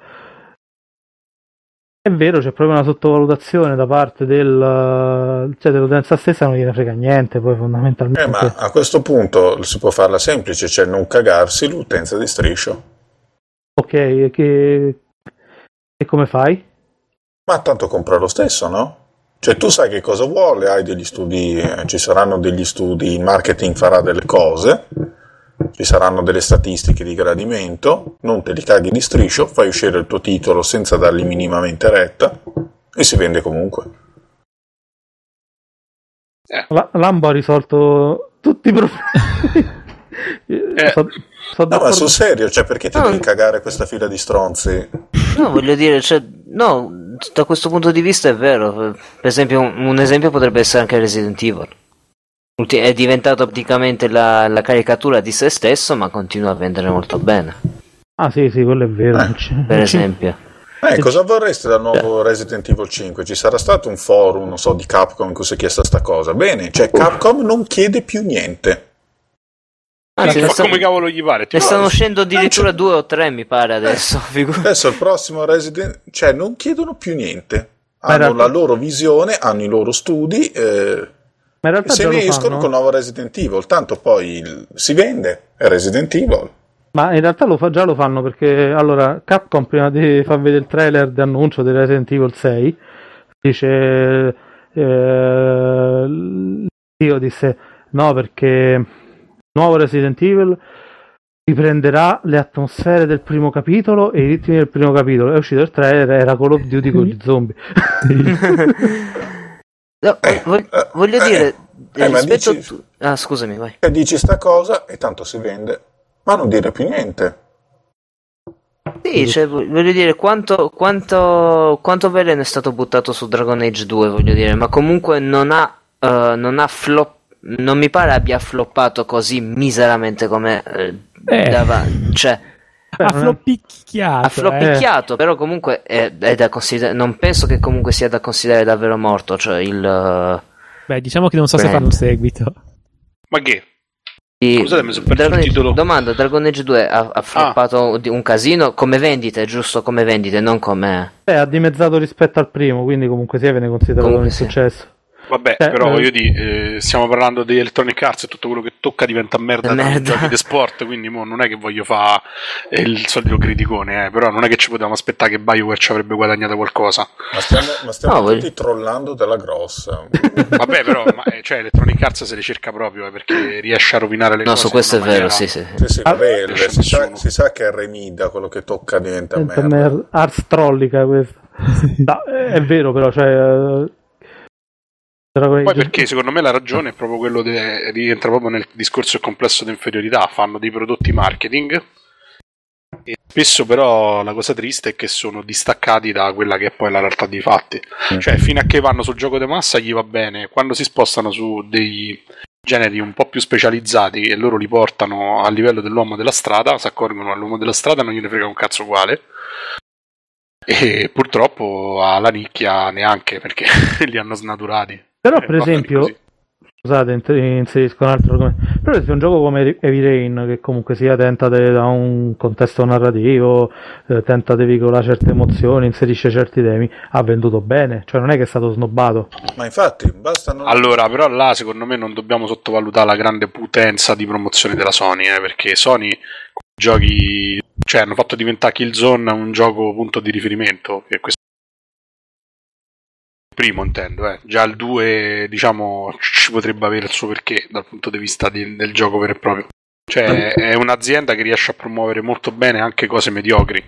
è vero, c'è proprio una sottovalutazione da parte del, cioè, dell'utenza stessa, non gliene frega niente, poi fondamentalmente. Eh, ma a questo punto si può farla semplice, cioè non cagarsi l'utenza di striscio. Ok, e che, e come fai? Ma tanto compra lo stesso, no? Cioè tu sai che cosa vuole, hai degli studi, eh, ci saranno degli studi, il marketing farà delle cose, ci saranno delle statistiche di gradimento, non te li caghi di striscio, fai uscire il tuo titolo senza dargli minimamente retta e si vende comunque. La- Lambo ha risolto tutti i problemi. Eh. So- so No, ma sul serio, cioè perché ti No. devi cagare questa fila di stronzi? No, voglio dire, cioè, no, da questo punto di vista è vero. Per esempio, un, un esempio potrebbe essere anche Resident Evil. È diventato praticamente la, la caricatura di se stesso, ma continua a vendere molto bene. Ah sì, sì, quello è vero. Eh, Per esempio. Eh, cosa vorreste dal nuovo Resident Evil 5? Ci sarà stato un forum, non so, di Capcom in cui si è chiesta sta cosa. Bene, cioè Capcom non chiede più niente. Anzi, Sì, ne, fa sta- come cavolo gli pare. ne stanno uscendo addirittura due o tre, mi pare adesso. figu- Adesso il prossimo Resident... cioè non chiedono più niente. Hanno la loro visione, hanno i loro studi, eh, Ma in realtà Se già ne lo escono fanno. con nuovo Resident Evil, tanto poi il- si vende, è Resident Evil. Ma in realtà lo fa, già lo fanno perché allora Capcom prima di far vedere il trailer di annuncio di Resident Evil 6 dice eh, io disse no perché nuovo Resident Evil riprenderà le atmosfere del primo capitolo e i ritmi del primo capitolo. È uscito il trailer, era Call of Duty con gli zombie. No, Eh, vog- eh, voglio eh, dire, eh, rispetto dici- a tu- Ah, scusami, vai. E dici sta cosa e tanto si vende, ma non dire più niente. Sì, cioè, vo- voglio dire, quanto, quanto, quanto veleno è stato buttato su Dragon Age 2, voglio dire, ma comunque non ha, eh, non ha flop, non mi pare abbia floppato così miseramente come eh, Eh. dava, cioè, ha floppicchiato. ha floppicchiato, però comunque è, è da considerare, non penso che comunque sia da considerare davvero morto, cioè il... eh. Beh, diciamo che non so se Beh. fanno un seguito. Ma che? Scusate, mi sono perso Dragon il titolo. Domanda, Dragon Age 2 ha, ha floppato di un casino come vendite, giusto? Come vendite, non come... Beh, ha dimezzato rispetto al primo, quindi comunque sia viene considerato Comunque un sì. successo. Vabbè, Eh, però eh. voglio dire, eh, stiamo parlando di Electronic Arts e tutto quello che tocca diventa merda merda. giochi di sport, quindi mo non è che voglio fare il solito criticone, eh, però non è che ci potevamo aspettare che BioWare ci avrebbe guadagnato qualcosa. Ma stiamo, ma stiamo No, tutti voglio- trollando della grossa. Vabbè, però, ma, eh, cioè, Electronic Arts se le cerca proprio eh, perché riesce a rovinare le No, cose. su questo è vero, sì, sì. Sì, sì, Ah, vabbè, non si, sa, si sa che è remida, quello che tocca diventa Diventa merda. mer- ars trollica questa. No, è vero però, cioè... Poi perché secondo me la ragione è proprio quello che rientra proprio nel discorso del complesso di inferiorità, fanno dei prodotti marketing e spesso però la cosa triste è che sono distaccati da quella che è poi la realtà dei fatti. Cioè fino a che vanno sul gioco di massa gli va bene, quando si spostano su dei generi un po' più specializzati e loro li portano a livello dell'uomo della strada, si accorgono all'uomo della strada non gliene frega un cazzo uguale. E purtroppo alla nicchia neanche perché li hanno snaturati. Però Eh, per esempio, così. scusate, inserisco un altro argomento. Però per esempio un gioco come Heavy Rain, che comunque sia tenta de- da un contesto narrativo, eh, tenta di veicolare certe emozioni, inserisce certi temi, ha venduto bene, cioè non è che è stato snobbato. Ma infatti, basta non... Allora, però là secondo me non dobbiamo sottovalutare la grande potenza di promozione della Sony, eh, perché Sony giochi, cioè hanno fatto diventare Killzone un gioco punto di riferimento, che questo primo intendo, eh. già il 2 diciamo ci potrebbe avere il suo perché dal punto di vista di- del gioco vero e proprio. Cioè è un'azienda che riesce a promuovere molto bene anche cose mediocri.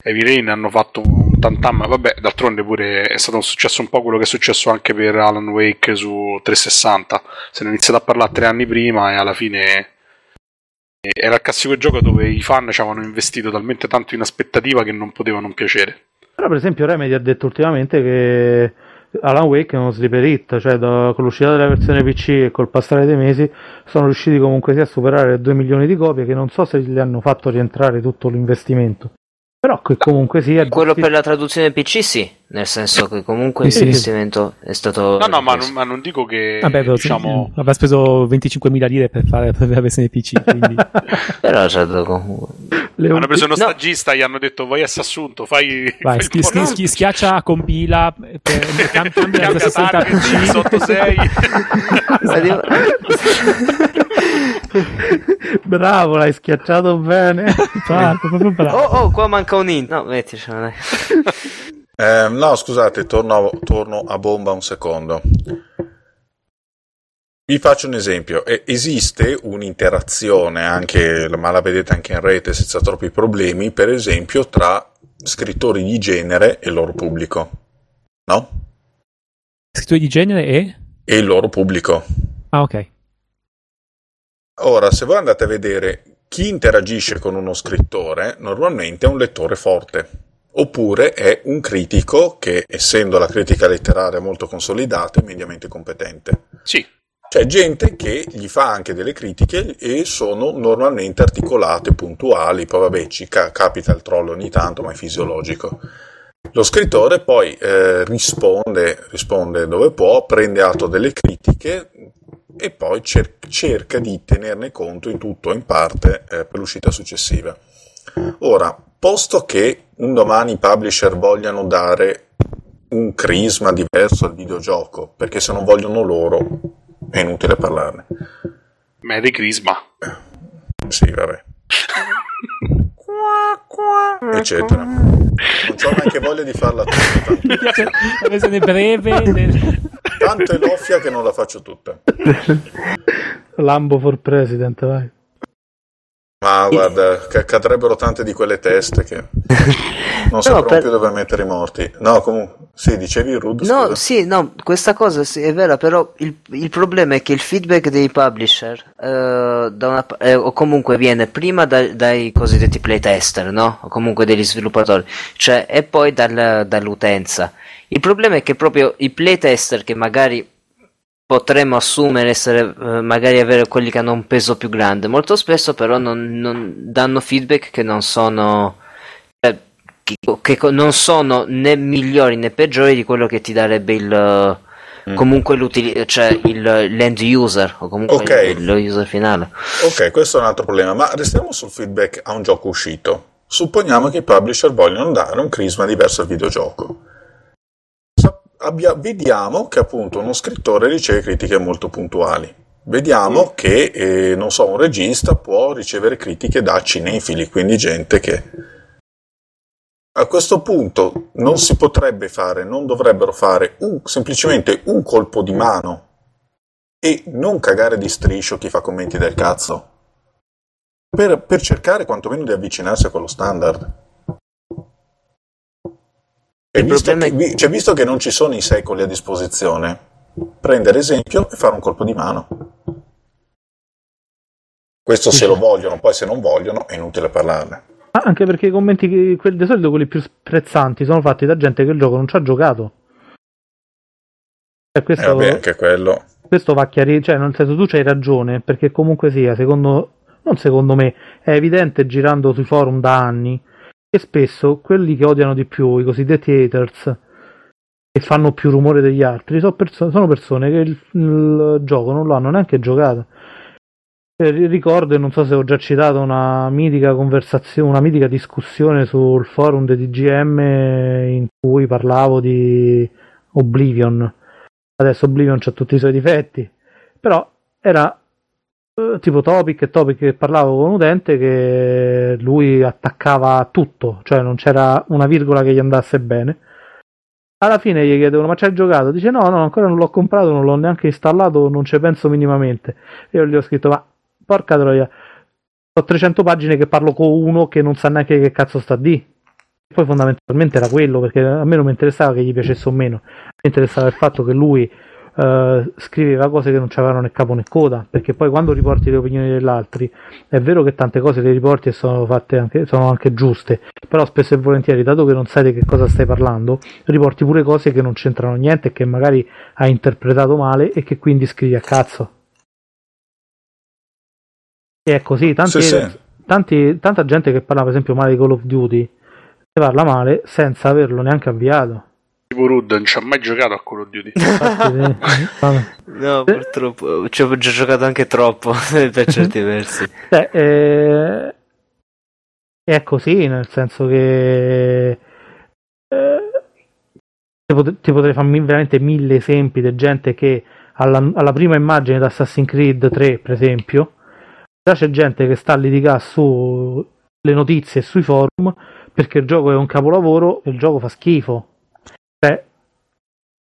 Heavy Rain hanno fatto un tantam, vabbè, d'altronde pure è stato un successo un po' quello che è successo anche per Alan Wake su 360. Se ne è iniziato a parlare tre anni prima e alla fine era il classico gioco dove i fan ci avevano investito talmente tanto in aspettativa che non poteva non piacere. Però per esempio Remedy ha detto ultimamente che Alan Wake è uno sleeper hit, cioè da- con l'uscita della versione PC e col passare dei mesi sono riusciti comunque sia a superare le 2 milioni di copie che non so se gli hanno fatto rientrare tutto l'investimento. Però che comunque sia... Quello per la traduzione PC sì, nel senso che comunque Sì, sì. l'investimento è stato... No, no, ma non, ma non dico che Vabbè, però diciamo aveva speso 25.000 lire per fare per la versione PC, quindi... Però cioè, comunque... le- hanno preso uno No. stagista e gli hanno detto vai a Sassunto, fai, Vai, fai schi- il schi- schi- schiaccia, compila, per, cam- cambia la Cambia 60 target, PC. 686. Bravo, l'hai schiacciato bene. Proprio bravo. Oh, oh, qua manca un int. No, metticelo, dai. Eh, no, scusate, torno, torno a bomba un secondo. Vi faccio un esempio. Esiste un'interazione, anche, ma la vedete anche in rete senza troppi problemi, per esempio, tra scrittori di genere e il loro pubblico. No? Scrittori di genere e... E il loro pubblico. Ah, ok. Ora, se voi andate a vedere chi interagisce con uno scrittore, normalmente è un lettore forte. Oppure è un critico che, essendo la critica letteraria molto consolidata, è mediamente competente. Sì, C'è gente che gli fa anche delle critiche e sono normalmente articolate, puntuali, poi vabbè ci ca- capita il troll ogni tanto, ma è fisiologico. Lo scrittore poi eh, risponde, risponde dove può, prende atto delle critiche e poi cer- cerca di tenerne conto in tutto o in parte eh, per l'uscita successiva. Ora, posto che un domani i publisher vogliano dare un crisma diverso al videogioco, perché se non vogliono loro è inutile parlarne. Merry Christmas. Sì, vabbè. Eccetera. Non ho neanche voglia di farla tutta. Mi piace la versione breve del... Tanto è loffia che non la faccio tutta. Lambo for president, vai. Ma guarda, ca- cadrebbero tante di quelle teste che non saprò per- più dove mettere i morti. No, comunque, sì, dicevi Rud, No, scusa. sì, no, questa cosa sì, è vera, però il, il problema è che il feedback dei publisher, eh, una eh, o comunque viene prima da- dai cosiddetti playtester, no? O comunque degli sviluppatori, cioè, e poi dal- dall'utenza. Il problema è che proprio i playtester che magari potremmo assumere essere, eh, magari avere quelli che hanno un peso più grande, molto spesso però non, non danno feedback che non sono eh, che, che non sono né migliori né peggiori di quello che ti darebbe il eh, comunque l'utili- cioè il, l'end user o comunque Ok. il- lo user finale. Ok, questo è un altro problema, ma restiamo sul feedback a un gioco uscito. Supponiamo che i publisher vogliono dare un crisma diverso al videogioco. Abbia- vediamo che appunto uno scrittore riceve critiche molto puntuali. Vediamo che, eh, non so, un regista può ricevere critiche da cinefili, quindi gente che... A questo punto non si potrebbe fare, non dovrebbero fare un- semplicemente un colpo di mano e non cagare di striscio chi fa commenti del cazzo. Per, per cercare quantomeno di avvicinarsi a quello standard. E visto che, vi- cioè, visto che non ci sono i secoli a disposizione, prendere esempio e fare un colpo di mano. Questo se lo vogliono, poi se non vogliono è inutile parlarne. Ma anche perché i commenti, di solito quelli più sprezzanti, sono fatti da gente che il gioco non ci ha giocato. E questo, vabbè, anche quello. questo va chiarito, cioè nel senso tu c'hai ragione, perché comunque sia, secondo, non secondo me, è evidente girando sui forum da anni che spesso quelli che odiano di più, i cosiddetti haters, che fanno più rumore degli altri, sono, perso- sono persone che il, il gioco non lo hanno neanche giocato. Eh, ri- Ricordo, e non so se ho già citato, una mitica conversazione, una mitica discussione sul forum di DGM in cui parlavo di Oblivion. Adesso Oblivion ha tutti i suoi difetti, però era tipo Topic e Topic che parlavo con un utente che lui attaccava tutto, cioè non c'era una virgola che gli andasse bene. Alla fine gli chiedevano: Ma ci hai giocato? Dice: No, no, ancora non l'ho comprato, non l'ho neanche installato, non ci penso minimamente. Io gli ho scritto: Ma porca troia, ho 300 pagine che parlo con uno che non sa neanche che cazzo sta di. Poi fondamentalmente era quello, perché a me non mi interessava che gli piacesse o meno, mi interessava il fatto che lui eh, scriveva cose che non c'avevano né capo né coda, perché poi quando riporti le opinioni degli altri, è vero che tante cose le riporti e sono fatte anche, sono anche giuste, però spesso e volentieri, dato che non sai di che cosa stai parlando, riporti pure cose che non c'entrano niente e che magari hai interpretato male e che quindi scrivi a cazzo. E è così, tanti, Sì, sì. tanti- tanta gente che parla per esempio male di Call of Duty, ne parla male senza averlo neanche avviato. Tipo Rud non ci ha mai giocato a Call of Duty. No, purtroppo ci ho già giocato anche troppo per certi versi. Cioè, eh, è così, nel senso che eh, ti, pot- ti potrei fare mi- veramente mille esempi di gente che alla, alla prima immagine di Assassin's Creed 3, per esempio, già c'è gente che sta a litigare sulle notizie e sui forum perché il gioco è un capolavoro e il gioco fa schifo. Cioè,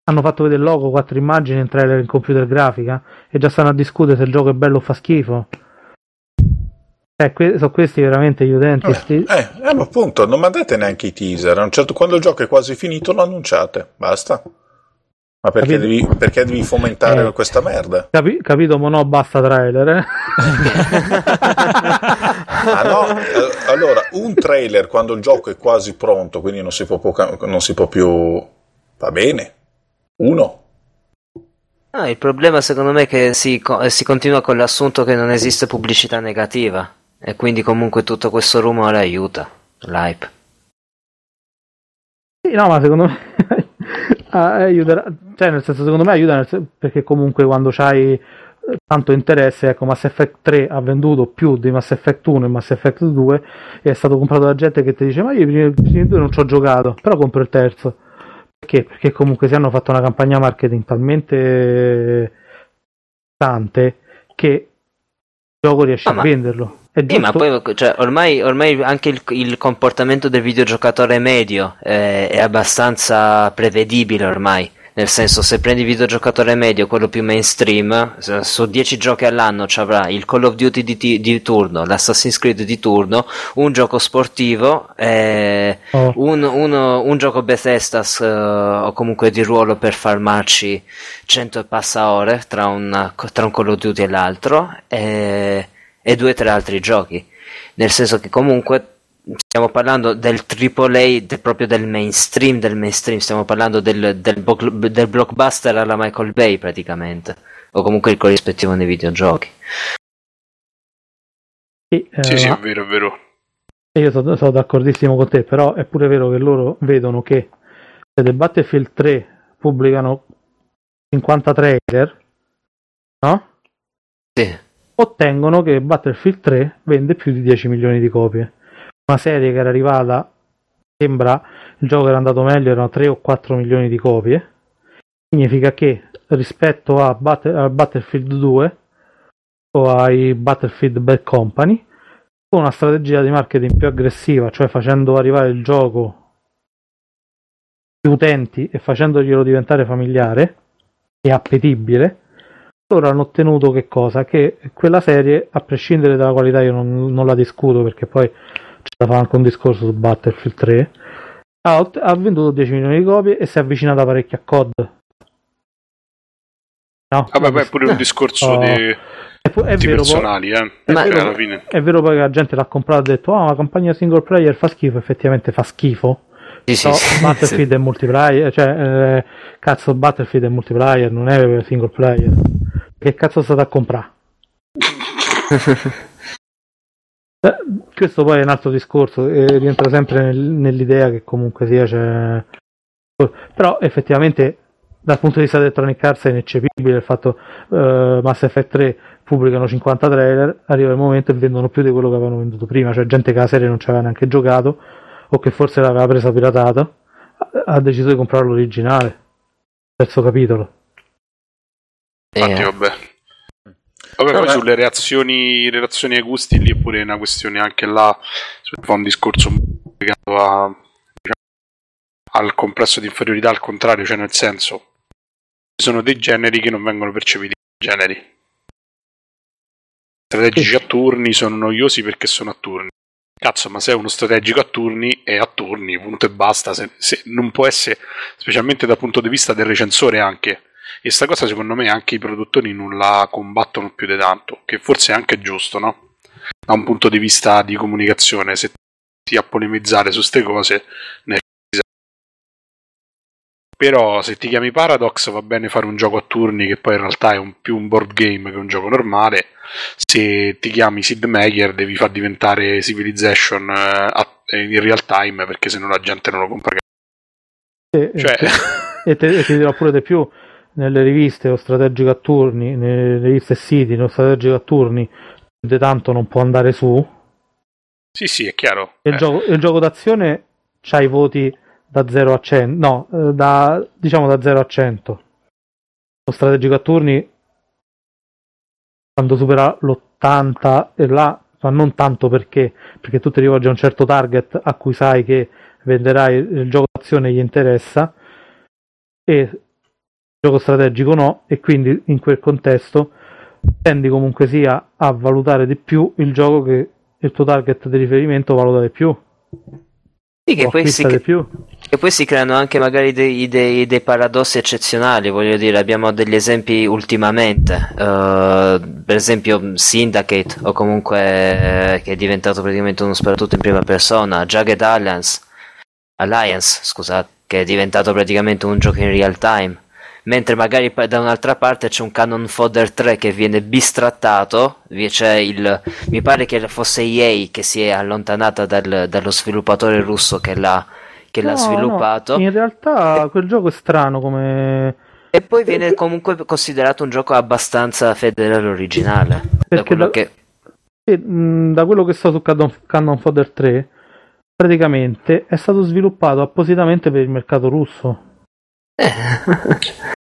hanno fatto vedere il logo, quattro immagini in trailer in computer grafica e già stanno a discutere se il gioco è bello o fa schifo. Eh, que- sono questi veramente gli utenti. sti- Eh, eh, ma appunto, non mandate neanche i teaser. A un certo, quando il gioco è quasi finito, lo annunciate. Basta. Ma perché, devi, perché devi fomentare Eh. questa merda? Capi- capito, ma no, basta trailer. Eh? Ah, no? Eh, Allora, un trailer quando il gioco è quasi pronto, quindi non si può, poca- non si può più. Va bene. Uno. No, il problema secondo me è che si, co- si continua con l'assunto che non esiste pubblicità negativa e quindi comunque tutto questo rumore aiuta l'hype. Sì, no, ma secondo me ah, aiuterà. Cioè, nel senso, secondo me aiuta nel sen- perché comunque quando c'hai eh, tanto interesse, ecco, Mass Effect 3 ha venduto più di Mass Effect 1 e Mass Effect 2 e è stato comprato da gente che ti dice ma io i primi, i primi due non ci ho giocato, però compro il terzo. Perché? Perché comunque si hanno fatto una campagna marketing talmente importante che il gioco riesce Ah, a ma- venderlo. È Sì, ma poi cioè, ormai, ormai anche il, il comportamento del videogiocatore medio eh, è abbastanza prevedibile ormai. Nel senso, se prendi il videogiocatore medio, quello più mainstream, se- su 10 giochi all'anno ci avrà il Call of Duty di, di turno, l'Assassin's Creed di turno, un gioco sportivo, eh, Oh. un, uno- un gioco Bethesda eh, o comunque di ruolo per farmarci 100 e passa ore tra, una- tra un Call of Duty e l'altro e, e due o tre altri giochi. Nel senso che comunque stiamo parlando del AAA, de- proprio del mainstream del mainstream, stiamo parlando del, del, bo- del blockbuster alla Michael Bay praticamente, o comunque il corrispettivo nei videogiochi. E, eh, Sì, sì, è vero, è vero. Io sono, sono d'accordissimo con te, però è pure vero che loro vedono che se The Battlefield 3 pubblicano 50 trailer, no? Sì. Ottengono che Battlefield 3 vende più di 10 milioni di copie. Una serie che era arrivata, sembra il gioco era andato meglio, erano 3 o 4 milioni di copie. Significa che rispetto a, Battle- a Battlefield 2 o ai Battlefield Bad Company, con una strategia di marketing più aggressiva, cioè facendo arrivare il gioco più utenti e facendoglielo diventare familiare e appetibile, loro hanno ottenuto che cosa? Che quella serie, a prescindere dalla qualità, io non, non la discuto perché poi c'è da fare anche un discorso su Battlefield 3, ha, ot- ha venduto 10 milioni di copie e si è avvicinata parecchio a COD. No, Vabbè, poi è pure un discorso Oh, di, è, pu- è vero, personali, eh. è Ma- vero- alla fine... è vero poi che la gente l'ha comprato e ha detto, ah, la campagna single player fa schifo, effettivamente fa schifo. Sì, sì, No, sì, Battlefield è multiplayer, cioè, eh, cazzo, Battlefield è multiplayer, non è single player. Che cazzo state a comprare? Eh, Questo poi è un altro discorso, e rientra sempre nel- nell'idea che comunque sia c'è... Però effettivamente dal punto di vista di Electronic Arts è ineccepibile il fatto eh, Mass Effect 3 pubblicano 50 trailer, arriva il momento e vendono più di quello che avevano venduto prima, cioè gente che la serie non ci aveva neanche giocato o che forse l'aveva presa piratata ha- ha deciso di comprare l'originale. Terzo capitolo. Infatti, Eh, vabbè. Vabbè, poi Vabbè. sulle reazioni, reazioni ai gusti lì è pure una questione anche là, fa un discorso legato a, al complesso di inferiorità, al contrario, cioè nel senso, ci sono dei generi che non vengono percepiti come generi. Strategici a turni sono noiosi perché sono a turni. Cazzo, ma se è uno strategico a turni, è a turni, punto e basta. Se, se- non può essere, specialmente dal punto di vista del recensore anche. E sta cosa secondo me anche i produttori non la combattono più di tanto, che forse è anche giusto, no? Da un punto di vista di comunicazione, se ti a polemizzare su queste cose, ne però se ti chiami Paradox va bene fare un gioco a turni che poi in realtà è un- più un board game che un gioco normale. Se ti chiami Sid Meier devi far diventare Civilization eh, a- in real time perché sennò la gente non lo compra. E, Cioè, e, te- e ti dirò pure di più, nelle riviste lo strategico a turni, nelle riviste City, lo strategico a turni, più di tanto non può andare su. sì, sì, è chiaro. Il, Eh, gioco, il gioco d'azione c'ha i voti da 0 a 100, no, eh, da, diciamo da 0 a 100. Lo strategico a turni, quando supera l'80 e là, ma non tanto perché, perché tu ti rivolgi a un certo target a cui sai che venderai il gioco d'azione gli interessa e gioco strategico no e quindi in quel contesto tendi comunque sia a valutare di più il gioco che il tuo target di riferimento valuta di più Sì, che poi, si, che poi si creano anche magari dei, dei- dei paradossi eccezionali, voglio dire, abbiamo degli esempi ultimamente, eh, per esempio Syndicate o comunque eh, che è diventato praticamente uno sparatutto in prima persona, Jagged Alliance, Alliance, scusate, che è diventato praticamente un gioco in real time. Mentre magari da un'altra parte c'è un Canon Fodder 3 che viene bistrattato, il, mi pare che fosse EA che si è allontanata dal- dallo sviluppatore russo che l'ha, che l'ha No, sviluppato no, in realtà quel gioco è strano come e poi viene comunque considerato un gioco abbastanza fedele all'originale. Da Perché quello da- che... e, mh, da quello che so su Cannon, Cannon Fodder 3 praticamente è stato sviluppato appositamente per il mercato russo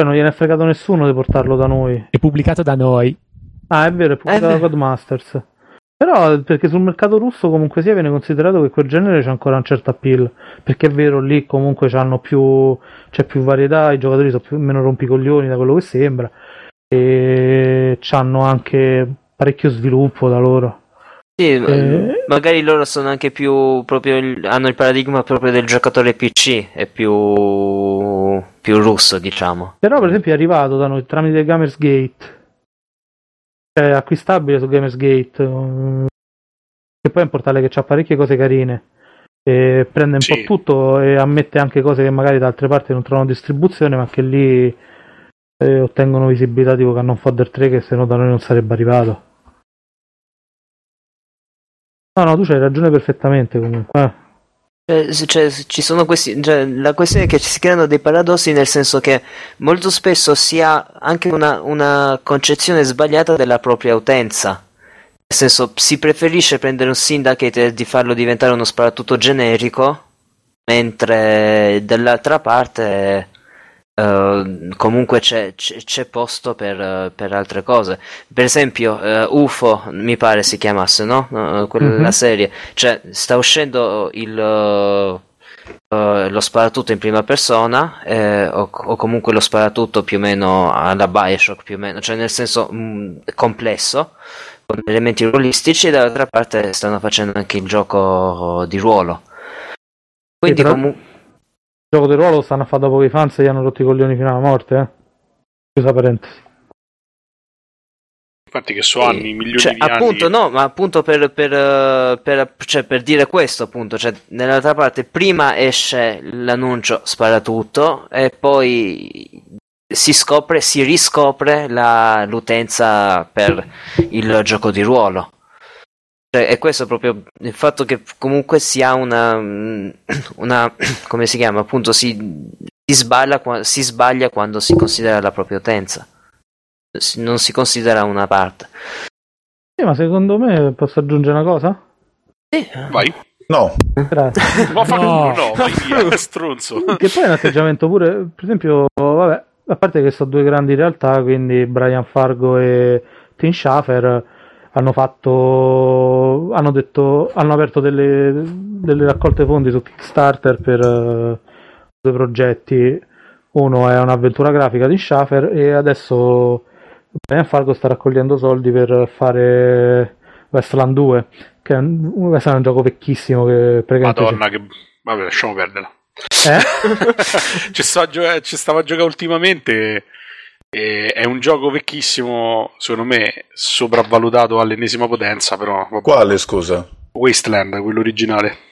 Cioè, non gliene è fregato nessuno di portarlo da noi. È pubblicato da noi. Ah, è vero, è pubblicato da. Codemasters. Però, perché sul mercato russo comunque sia viene considerato che quel genere c'è ancora un certo appeal. Perché è vero, lì comunque c'hanno più, c'è più varietà, i giocatori sono più, meno rompicoglioni da quello che sembra. E c'hanno anche parecchio sviluppo da loro. Sì, Eh. magari loro sono anche più proprio il- hanno il paradigma proprio del giocatore PC, è più più russo, diciamo. Però, per esempio, è arrivato da noi tramite Gamersgate. Cioè, è acquistabile su Gamersgate. um, Che poi è un portale che ha parecchie cose carine. E prende un Sì. po' tutto e ammette anche cose che magari da altre parti non trovano distribuzione, ma che lì eh, ottengono visibilità tipo Cannon Fodder 3 che se no da noi non sarebbe arrivato. No, no, tu c'hai ragione perfettamente comunque. eh. Cioè, cioè, ci sono questi, cioè, la questione è che ci si creano dei paradossi nel senso che molto spesso si ha anche una, una concezione sbagliata della propria utenza. Nel senso, si preferisce prendere un syndicate e di farlo diventare uno sparatutto generico, mentre dall'altra parte eh, comunque c'è, c'è- posto per, eh, per altre cose. Per esempio, eh, UFO mi pare si chiamasse, no? No, quella Mhm. serie. Cioè, sta uscendo il, eh, eh, lo sparatutto in prima persona, eh, o, o comunque lo sparatutto più o meno alla Bioshock, più o meno, cioè nel senso mh, complesso, con elementi ruolistici, e dall'altra parte stanno facendo anche il gioco di ruolo. Quindi comunque... Il gioco di ruolo lo stanno a fare dopo che i fans gli hanno rotto i coglioni fino alla morte, eh. Chiusa parentesi. Infatti che so anni, milioni Cioè, di appunto, anni. no, ma appunto per, per, per- cioè, per dire questo, appunto, cioè, nell'altra parte, prima esce l'annuncio sparatutto e poi si scopre, si riscopre la- l'utenza per il gioco di ruolo. Cioè, e questo proprio il fatto che comunque si ha una, una come si chiama, appunto, si, si sbaglia, si sbaglia quando si considera la propria utenza. Si- Non si considera una parte. Sì, ma secondo me posso aggiungere una cosa? Vai. No, Grazie. Ma fa No. no, vai via, stronzo. che poi è un atteggiamento pure, per esempio, vabbè, a parte che sono due grandi realtà, quindi Brian Fargo e Tim Schafer hanno fatto, hanno detto, hanno aperto delle, delle raccolte fondi su Kickstarter per eh, due progetti. Uno è un'avventura grafica di Schafer e adesso Brian Fargo sta raccogliendo soldi per fare Westland 2, che è un, Westland è un gioco vecchissimo che. Madonna, che. Vabbè, lasciamo perdere. Eh? ci, sto a gio- ci stavo a giocare ultimamente. E è un gioco vecchissimo, secondo me, sopravvalutato all'ennesima potenza. Però, vabbè. quale scusa? Wasteland, quello originale.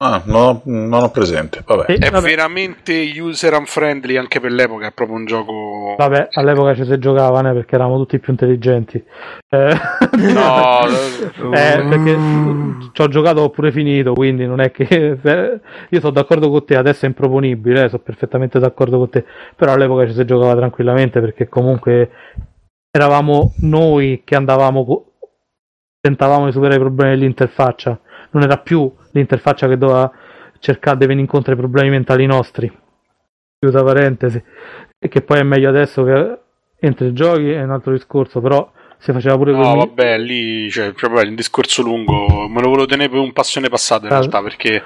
Ah, non ho, non ho presente. Vabbè. Sì, È vabbè. veramente user unfriendly anche per l'epoca. È proprio un gioco. Vabbè, all'epoca ci si giocava né, perché eravamo tutti più intelligenti. Eh, No, eh, perché ci ho giocato ho pure finito, quindi non è che eh, io sono d'accordo con te, adesso è improponibile, eh, sono perfettamente d'accordo con te, però all'epoca ci si giocava tranquillamente perché comunque eravamo noi che andavamo co- tentavamo di superare i problemi dell'interfaccia, non era più l'interfaccia che doveva cercare di venire incontro ai problemi mentali nostri. Chiusa parentesi. E che poi è meglio adesso che entri e giochi, è un altro discorso, però si faceva pure No, quel- vabbè, lì cioè, proprio è un discorso lungo. Me lo volevo tenere per un passione passato in Ah. realtà perché.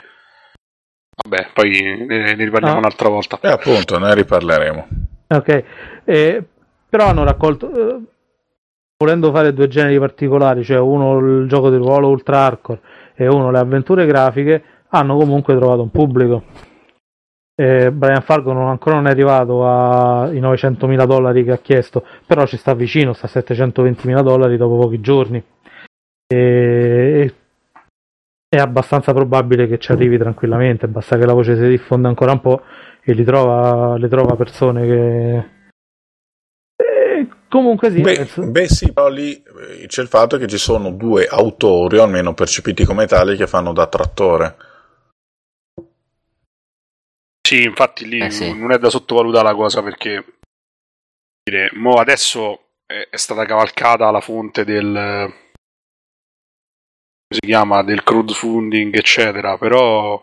Vabbè, poi ne, ne riparliamo Ah. un'altra volta. E appunto, ne riparleremo. Ok, Eh, però hanno raccolto, eh, volendo fare due generi particolari, cioè uno il gioco di ruolo ultra hardcore e uno le avventure grafiche, hanno comunque trovato un pubblico. Eh, Brian Fargo non, ancora non è arrivato ai 900.000 dollari che ha chiesto, però ci sta vicino, sta a 720.000 dollari dopo pochi giorni. E, è abbastanza probabile che ci arrivi tranquillamente, basta che la voce si diffonda ancora un po' e li trova, le trova persone che... Comunque sì, Beh, beh, sì, però lì eh, c'è il fatto che ci sono due autori, o almeno percepiti come tali, che fanno da trattore. Sì, infatti lì Eh, sì. non è da sottovalutare la cosa perché dire, mo adesso è, è stata cavalcata la fonte del come si chiama del crowdfunding, eccetera, però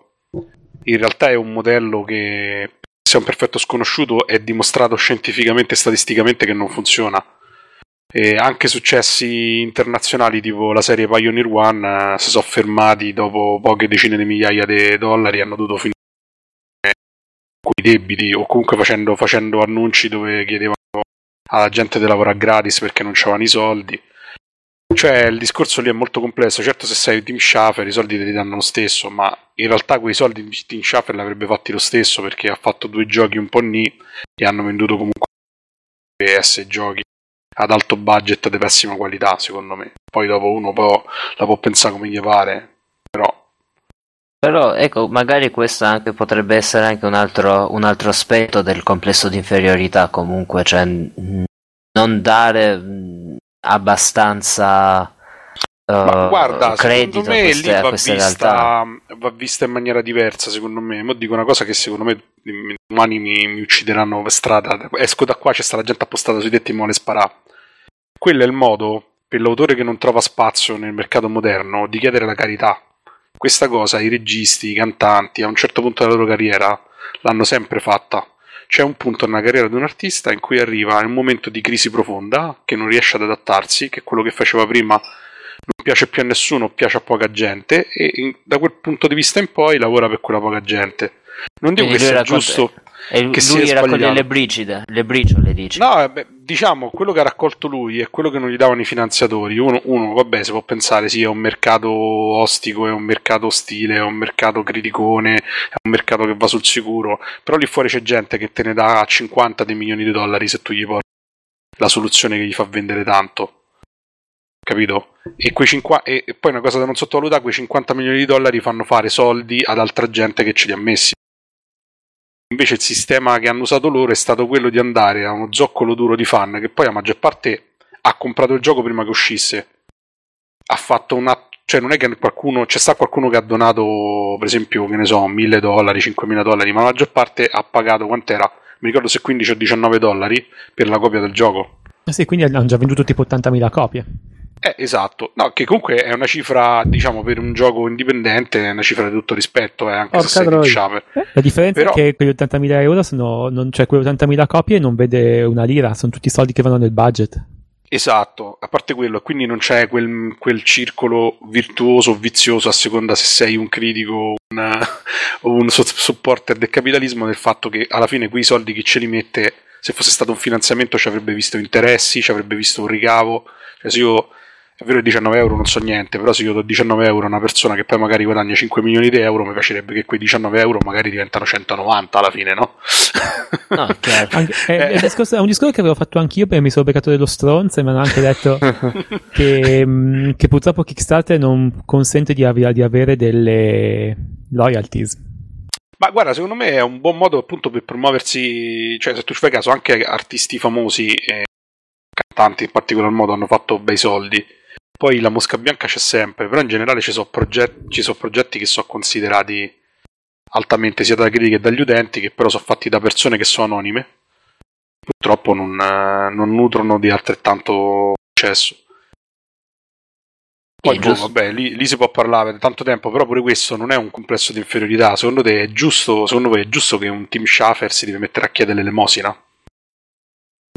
in realtà è un modello che sia un perfetto sconosciuto è dimostrato scientificamente e statisticamente che non funziona. E anche successi internazionali tipo la serie Pioneer One eh, si sono fermati dopo poche decine di migliaia di dollari hanno dovuto finire con i debiti o comunque facendo, facendo annunci dove chiedevano alla gente di lavorare gratis perché non c'avevano i soldi. Cioè, il discorso lì è molto complesso. Certo, se sei Team Schaffer i soldi te li danno lo stesso, ma in realtà quei soldi Team Schaffer li avrebbe fatti lo stesso perché ha fatto due giochi un po' ni e hanno venduto comunque PS giochi ad alto budget di pessima qualità, secondo me. Poi dopo uno può, la può pensare come gli pare, però Però ecco, magari questo anche potrebbe essere anche un altro, un altro aspetto del complesso di inferiorità comunque, cioè non dare abbastanza Ma eh, guarda, credito secondo me queste, lì va vista, va vista in maniera diversa, secondo me. Mo dico una cosa che secondo me domani mi, mi uccideranno per strada. Esco da qua, c'è sta la gente appostata sui tetti e vuole sparare. Quello è il modo per l'autore che non trova spazio nel mercato moderno di chiedere la carità. Questa cosa i registi, i cantanti, a un certo punto della loro carriera l'hanno sempre fatta. C'è un punto nella carriera di un artista in cui arriva in un momento di crisi profonda, che non riesce ad adattarsi, che quello che faceva prima non piace più a nessuno, piace a poca gente, e in- da quel punto di vista in poi lavora per quella poca gente. Non dico Quindi che lui sia racconta- giusto. E lui che raccoglie sbagliato. le briciole, le briciole dici. No, eh, beh, diciamo, quello che ha raccolto lui è quello che non gli davano i finanziatori. Uno, uno, vabbè, si può pensare, sì, è un mercato ostico, è un mercato ostile, è un mercato criticone, è un mercato che va sul sicuro. Però lì fuori c'è gente che te ne dà 50 dei milioni di dollari se tu gli porti la soluzione che gli fa vendere tanto. Capito? E, quei 50 e e poi una cosa da non sottovalutare, quei 50 milioni di dollari fanno fare soldi ad altra gente che ce li ha messi. Invece il sistema che hanno usato loro è stato quello di andare a uno zoccolo duro di fan che poi la maggior parte ha comprato il gioco prima che uscisse. Ha fatto una. Cioè, non è che qualcuno. C'è sta qualcuno che ha donato, per esempio, che ne so, 1000 dollari, 5000 dollari, ma la maggior parte ha pagato quant'era? Mi ricordo se 15 o 19 dollari per la copia del gioco. Ah sì, quindi hanno già venduto tipo 80.000 copie. Eh, esatto. No, che comunque è una cifra, diciamo, per un gioco indipendente, è una cifra di tutto rispetto, eh, anche Porca se sei. Team Schafer. La differenza Però- è che quegli 80.000 euro sono, non, cioè quelle 80.000 copie non vede una lira, sono tutti soldi che vanno nel budget. Esatto, a parte quello, quindi non c'è quel, quel circolo virtuoso o vizioso a seconda se sei un critico un, o un supporter del capitalismo, del fatto che alla fine quei soldi chi ce li mette, se fosse stato un finanziamento ci avrebbe visto interessi, ci avrebbe visto un ricavo, cioè se io, è vero che 19 euro non so niente, però se io do 19 euro a una persona che poi magari guadagna 5 milioni di euro, mi piacerebbe che quei 19 euro magari diventano 190 alla fine, no? No, è chiaro. Anche- è, Eh. è un discorso, è un discorso che avevo fatto anch'io perché mi sono beccato dello stronzo e mi hanno anche detto che, mh, che purtroppo Kickstarter non consente di, ave- di avere delle loyalties. Ma guarda, secondo me è un buon modo appunto per promuoversi, cioè se tu ci fai caso, anche artisti famosi e cantanti in particolar modo hanno fatto bei soldi. Poi la mosca bianca c'è sempre, però in generale ci sono progetti, sono progetti che sono considerati altamente sia dalla critica che dagli utenti, che però sono fatti da persone che sono anonime. Purtroppo non, eh, non nutrono di altrettanto successo. Poi, boh, vabbè, lì, lì si può parlare per tanto tempo, però pure questo non è un complesso di inferiorità. Secondo te è giusto, secondo voi è giusto che un team Schaffer si deve mettere a chiedere l'elemosina?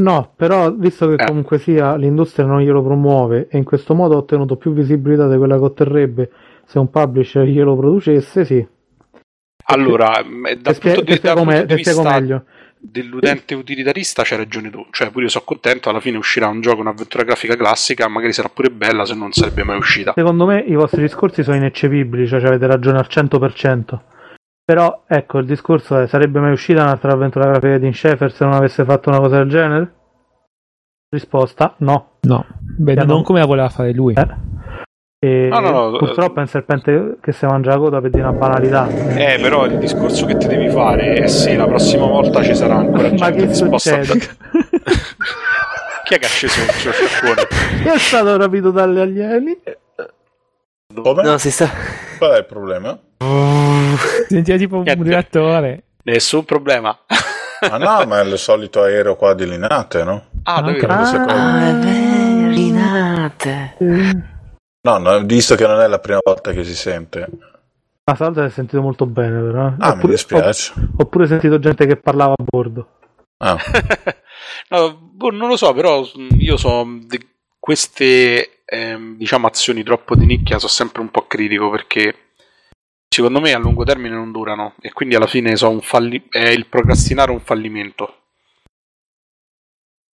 No, però visto che Eh. comunque sia l'industria non glielo promuove e in questo modo ha ottenuto più visibilità di quella che otterrebbe se un publisher glielo producesse, sì. Allora, mh, dal spie- punto di, spiego, dal punto di vista meglio. dell'utente utilitarista c'hai ragione tu. Cioè, pure io sono contento, alla fine uscirà un gioco, un'avventura grafica classica, magari sarà pure bella, se non sarebbe mai uscita. Secondo me i vostri discorsi sono ineccepibili, cioè avete ragione al 100%. Però, ecco, il discorso è, sarebbe mai uscita un'altra avventura grafica di Schaeffer se non avesse fatto una cosa del genere? Risposta, no. No, beh, Eh, non no. come la voleva fare lui. Eh. E No, no, no, purtroppo è un serpente che si mangia la coda per dire una banalità. Eh, però il discorso che ti devi fare è se la prossima volta ci sarà ancora Ma gente che succede? Chi è che ha sceso il suo sciacquone? Chi è stato rapito dagli alieni? Come? No, si sta... Qual è il problema? Sentiva tipo un Niente. reattore. Nessun problema. Ah no, ma è il solito aereo qua di Linate, no? Ah, Ah, davvero? ok. Ah, è vero, Rinate. No, no, visto che non è la prima volta che si sente. Ah, stavolta si è sentito molto bene, però. eh. Ah, mi Oppure- dispiace. Ho, ho pure sentito gente che parlava a bordo. Ah, No, boh, non lo so, però mh, io so di queste ehm, diciamo azioni troppo di nicchia sono sempre un po' critico perché secondo me a lungo termine non durano e quindi alla fine so falli- è il procrastinare un fallimento.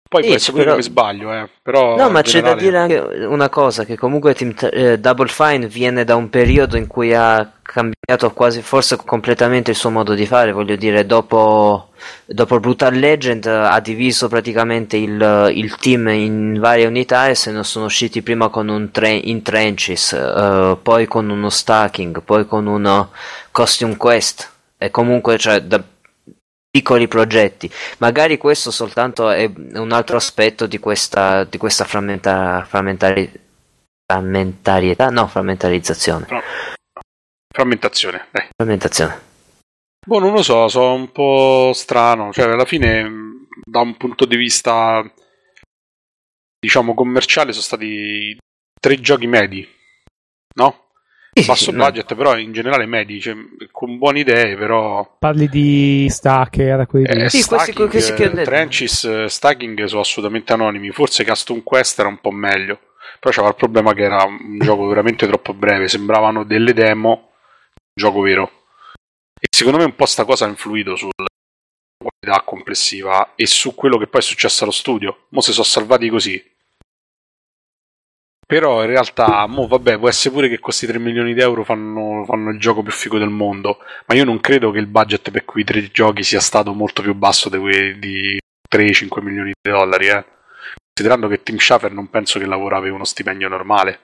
Poi Sì, può essere però- che mi sbaglio, eh, però No, ma c'è da generale- dire anche una cosa, che comunque Team eh, Double Fine viene da un periodo in cui ha cambiato quasi, forse completamente il suo modo di fare, voglio dire, dopo, dopo Brutal Legend eh, ha diviso praticamente il, il team in varie unità e se ne sono usciti prima con un tre- in trenches, eh, poi con uno stacking, poi con uno costume quest. E comunque cioè, da piccoli progetti. Magari questo soltanto è un altro aspetto di questa, di questa frammenta- frammentari- frammentarietà, no, frammentarizzazione. frammentazione, dai. Frammentazione. Boh, non lo so, so un po' strano, cioè alla fine mh, da un punto di vista diciamo commerciale sono stati tre giochi medi, no? Sì, Basso sì, no. budget, però in generale medi, cioè, con buone idee, però Parli di Stacker, quelli di- eh, Sì, questi- stacking, questi che ho eh. Trenches, eh, Stacking sono assolutamente anonimi, forse Custom Quest era un po' meglio, però c'era il problema che era un gioco veramente troppo breve, sembravano delle demo, un gioco vero. E secondo me un po' sta cosa ha influito sulla qualità complessiva e su quello che poi è successo allo studio. Mo si sono salvati così. Però in realtà, mo vabbè, può essere pure che questi 3 milioni di euro fanno, fanno il gioco più figo del mondo, ma io non credo che il budget per quei tre giochi sia stato molto più basso di, quei- di 3-5 milioni di dollari, eh. Considerando che Tim Schafer non penso che lavorava per uno stipendio normale.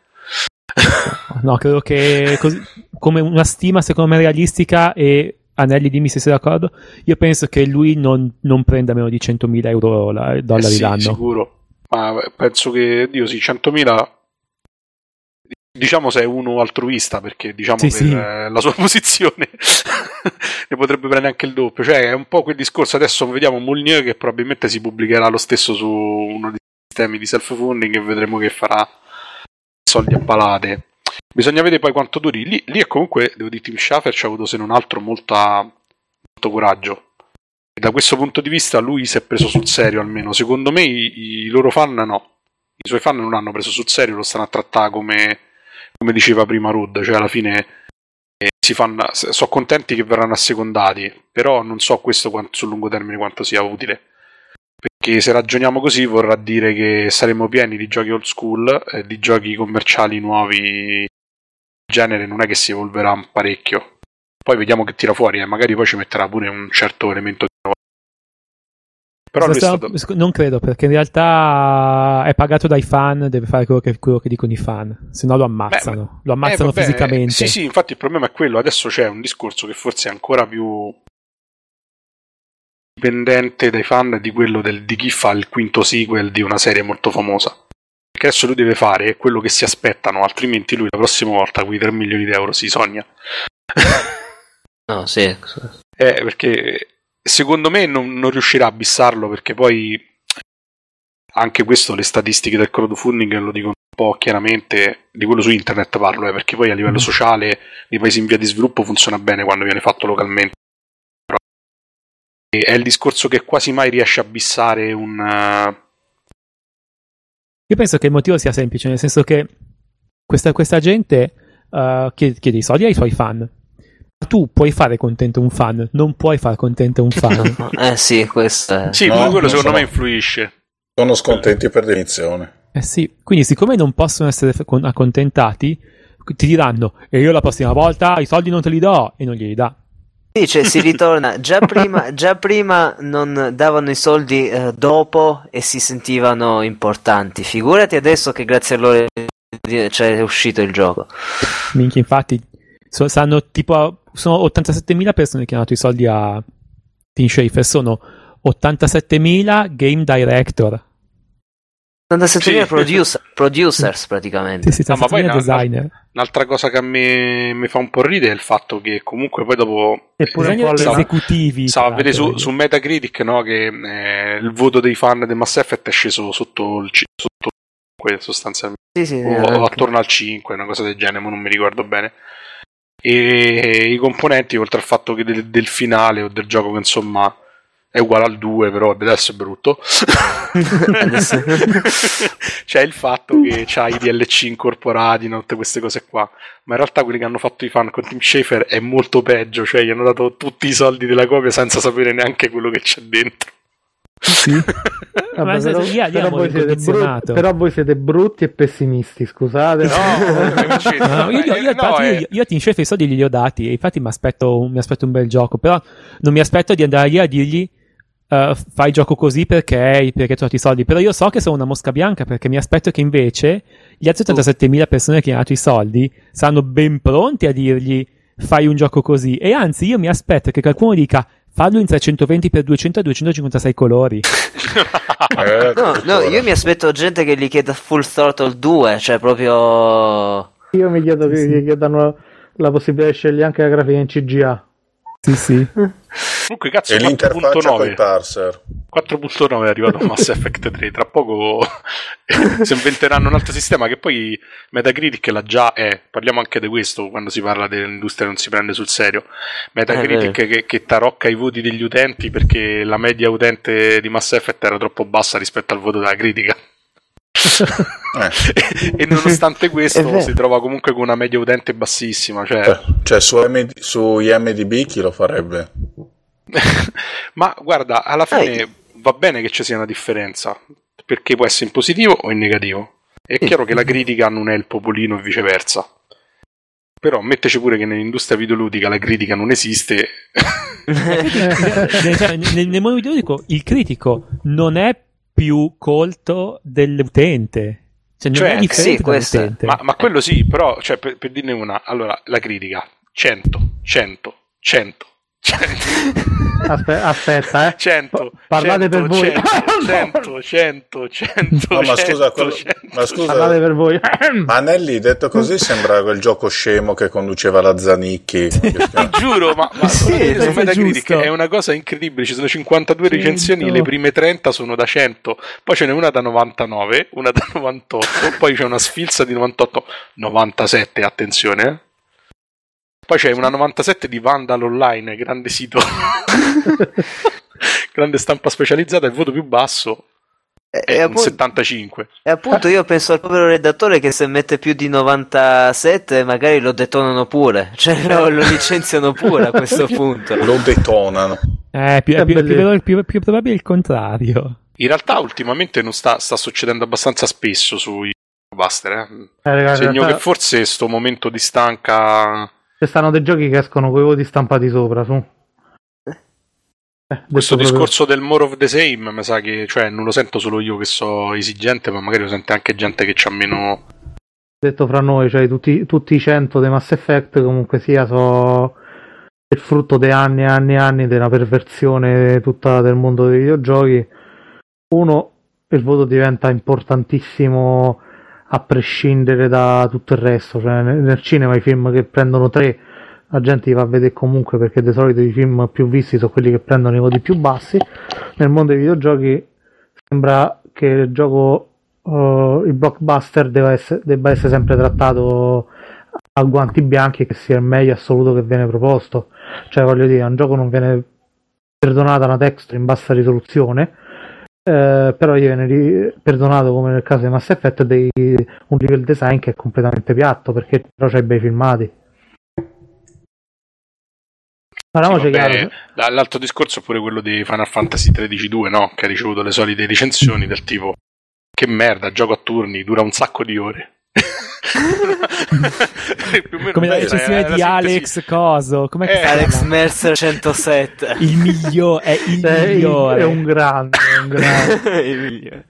No, credo che così- come una stima secondo me realistica e Anelli dimmi se sei d'accordo, io penso che lui non, non prenda meno di 100.000 euro la- dollari Eh sì, l'anno. sicuro. Ma penso che, Dio sì, 100.000 diciamo se è uno altruista perché diciamo Sì, per sì. eh, la sua posizione ne potrebbe prendere anche il doppio. Cioè è un po' quel discorso. Adesso vediamo Moulnier che probabilmente si pubblicherà lo stesso su uno dei sistemi di self-funding e vedremo che farà soldi a palate. Bisogna vedere poi quanto duri. Lì, lì è comunque devo dire Tim Schafer ci ha avuto se non altro molta, molto coraggio. E da questo punto di vista lui si è preso sul serio almeno. Secondo me i, i loro fan no. I suoi fan non hanno preso sul serio lo stanno a trattare come come diceva prima Rud, cioè alla fine eh, si fanno, sono contenti che verranno assecondati, però non so questo quanto, sul lungo termine quanto sia utile. Perché se ragioniamo così vorrà dire che saremo pieni di giochi old school, eh, di giochi commerciali nuovi, il genere non è che si evolverà parecchio. Poi vediamo che tira fuori, e magari poi ci metterà pure un certo elemento. Però stato... sc- Non credo, perché in realtà è pagato dai fan, deve fare quello che, quello che dicono i fan, se no lo ammazzano. lo ammazzano Eh, vabbè, fisicamente. Sì, sì, infatti il problema è quello. Adesso c'è un discorso che forse è ancora più dipendente dai fan di quello del- di chi fa il quinto sequel di una serie molto famosa. Perché adesso lui deve fare quello che si aspettano, altrimenti lui la prossima volta quei 3 milioni di euro si sogna. No, sì. Eh, perché secondo me non, non riuscirà a bissarlo perché poi anche questo le statistiche del crowdfunding lo dicono un po' chiaramente di quello su internet parlo eh, perché poi a livello sociale nei paesi in via di sviluppo funziona bene quando viene fatto localmente Però è il discorso che quasi mai riesce a bissare un eh, Io penso che il motivo sia semplice, nel senso che questa, questa gente uh, chiede, chiede i soldi ai suoi fan. Tu puoi fare contento un fan, non puoi fare contento un fan. Eh sì, questo è... sì No, quello secondo so. me influisce Sono scontenti per definizione. eh sì, quindi siccome non possono essere accontentati, ti diranno e io la prossima volta i soldi non te li do e non glieli dà. Sì, cioè si ritorna. Già prima, già prima non davano i soldi eh, dopo e si sentivano importanti. Figurati adesso che grazie a loro cioè, è uscito il gioco. Minchia, infatti, so- sanno tipo sono 87.000 persone che hanno dato i soldi a Tim Schafer, sono 87.000 game director. 87.000 Sì. producer- producers praticamente. Sì, sì, No, ma poi 87.000 na- designer. un'altra cosa che a me mi fa un po' ridere è il fatto che comunque poi dopo Eppure un po' alle- esecutivi. Stavo a tra vedere su, su Metacritic no, che eh, il voto dei fan di Mass Effect è sceso sotto il, sotto il 5 sostanzialmente, Sì, sì, o, o attorno al 5, una cosa del genere, ma non mi ricordo bene. E i componenti, oltre al fatto che del, del finale o del gioco che insomma è uguale al 2, però adesso è brutto. C'è il fatto che c'ha i DLC incorporati, no? tutte queste cose qua. Ma in realtà quelli che hanno fatto i fan con Tim Schafer è molto peggio, cioè gli hanno dato tutti i soldi della copia senza sapere neanche quello che c'è dentro. Sì. Vabbè, Ma però, lì però voi brutti, però voi siete brutti e pessimisti, scusate. No, io, io, io, infatti, eh. io, Team Chef i soldi li ho dati e infatti mi aspetto, mi aspetto un bel gioco, però non mi aspetto di andare lì a dirgli eh, fai gioco così perché, perché hai trovato i soldi, però io so che sono una mosca bianca perché mi aspetto che invece gli altri 87.000 persone che hanno dato i soldi saranno ben pronti a dirgli fai un gioco così e anzi io mi aspetto che qualcuno dica fallo in 320x200 a 256 colori. Eh, No, no, io mi aspetto gente che gli chieda Full Throttle 2, cioè proprio... Io mi chiedo che gli chiedano la possibilità di scegliere anche la grafica in CGA. Sì, sì. Comunque, cazzo, E l'interfaccia con i 4.9 parser. 4.9 è arrivato a Mass Effect 3. Tra poco si inventeranno un altro sistema che poi Metacritic l'ha già è. Parliamo anche di questo quando si parla dell'industria non si prende sul serio. Metacritic Eh, che, che tarocca i voti degli utenti perché la media utente di Mass Effect era troppo bassa rispetto al voto della critica. Eh. e nonostante questo si trova comunque con una media utente bassissima. Cioè, Cioè, cioè, su, MD, su IMDB chi lo farebbe? Ma guarda, alla fine Eh. va bene che ci sia una differenza, perché può essere in positivo o in negativo. È Sì. chiaro che la critica non è il popolino e viceversa. Però metteci pure che nell'industria videoludica la critica non esiste. nel, nel, nel mondo videoludico il critico non è più colto dell'utente. Cioè, non Cioè, è differente sì, questo ma, ma quello sì, però, cioè, per, per dirne una, allora, la critica, 100, 100, 100, 100, Aspe- aspetta, eh. 100, Pa- parlate 100, per voi. 100, 100, 100, 100, No, ma 100, scusa, quello- 100. ma scusa, Parlate per voi. Anelli detto così sembra quel gioco scemo che conduceva la Zanicchi. Ti giuro, ma, ma Sì, su Metacritic è una cosa incredibile. Ci sono 52 Cento. recensioni, le prime 30 sono da 100, poi ce n'è una da 99, una da 98, poi c'è una sfilza di 98, 97, attenzione. eh. Poi c'è una 97 di Vandal Online, grande sito, grande stampa specializzata. Il voto più basso E, è e un appunto, 75. e appunto io penso al povero redattore che se mette più di 97 magari lo detonano pure, cioè lo, lo licenziano pure a questo punto. Lo detonano. Eh, più, È è più, più, più- più probabile il contrario. In realtà, ultimamente non sta, sta succedendo abbastanza spesso sui Buster. Eh. Eh, ragazzi, Segno realtà che forse sto momento di stanca. Ci stanno dei giochi che escono con i voti stampati sopra, su. Eh, Questo proprio- discorso del more of the same, mi sa che cioè, non lo sento solo io che so esigente, ma magari lo sente anche gente che ha meno. detto fra noi, cioè tutti, tutti i 100 dei Mass Effect comunque sia so il frutto di anni e anni e anni della perversione tutta del mondo dei videogiochi. Uno, il voto diventa importantissimo a prescindere da tutto il resto, cioè nel, cinema i film che prendono 3 la gente li va a vedere comunque perché di solito i film più visti sono quelli che prendono i voti più bassi. Nel mondo dei videogiochi sembra che il gioco uh, il blockbuster debba essere, debba essere sempre trattato a guanti bianchi e che sia il meglio assoluto che viene proposto. Cioè, voglio dire, un gioco non viene perdonata una texture in bassa risoluzione, eh, però gli viene ri- perdonato, come nel caso di Mass Effect, dei, un level design che è completamente piatto perché però c'hai bei filmati. Parliamoci Sì, vabbè, chiaro. la- l'altro discorso è pure quello di Final Fantasy XIII 2, no? Che ha ricevuto le solite recensioni del tipo: Che merda, gioco a turni, dura un sacco di ore. Come la questa recensione la di sintesi. Alex Coso. Com'è che Eh, Alex? Mercer 107. Il migliore, è il migliore. è un grande, è un grande. Il migliore.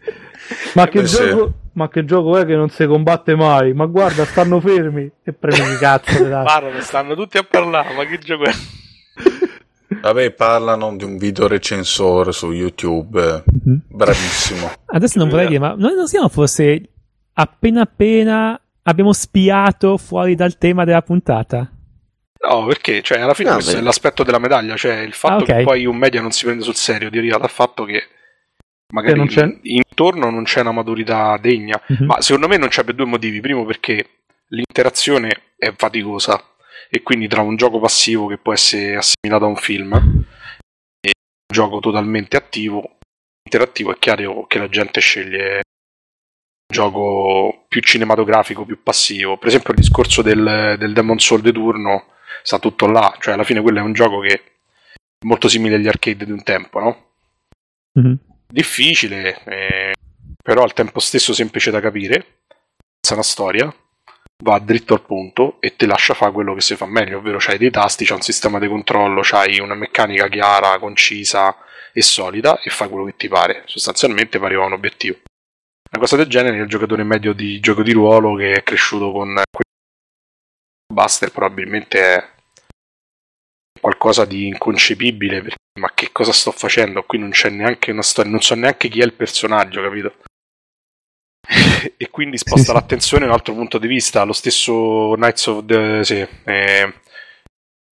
Ma che, Eh, sì. gioco, ma che gioco è che non si combatte mai? Ma guarda, stanno fermi e premi di cazzo. Parlano, stanno tutti a parlare, ma che gioco è? Vabbè, parlano di un video recensore su YouTube. Mhm. Bravissimo. Adesso non vorrei dire, ma noi non siamo forse appena appena abbiamo spiato fuori dal tema della puntata? No, perché cioè, alla fine No, questo beh. è l'aspetto della medaglia, cioè il fatto Ah, ok. che poi un media non si prende sul serio deriva dal fatto che magari non c'è- intorno non c'è una maturità degna. Mhm. Ma secondo me non c'è per due motivi. Primo perché l'interazione è faticosa e quindi tra un gioco passivo che può essere assimilato a un film e un gioco totalmente attivo, interattivo, è chiaro che la gente sceglie gioco più cinematografico, più passivo. Per esempio il discorso del, del Demon Soul di turno sta tutto là, cioè alla fine quello è un gioco che è molto simile agli arcade di un tempo, no? Mhm. difficile, eh, però al tempo stesso semplice da capire, senza una storia, va dritto al punto e ti lascia fare quello che si fa meglio, ovvero c'hai dei tasti, c'hai un sistema di controllo, c'hai una meccanica chiara, concisa e solida e fai quello che ti pare. Sostanzialmente pari a un obiettivo. Una cosa del genere il giocatore medio di gioco di ruolo che è cresciuto con Buster probabilmente è qualcosa di inconcepibile perché ma che cosa sto facendo? Qui non c'è neanche una storia, non so neanche chi è il personaggio, capito? e quindi sposta sì. l'attenzione in un altro punto di vista. Lo stesso Knights of the. Sì, eh,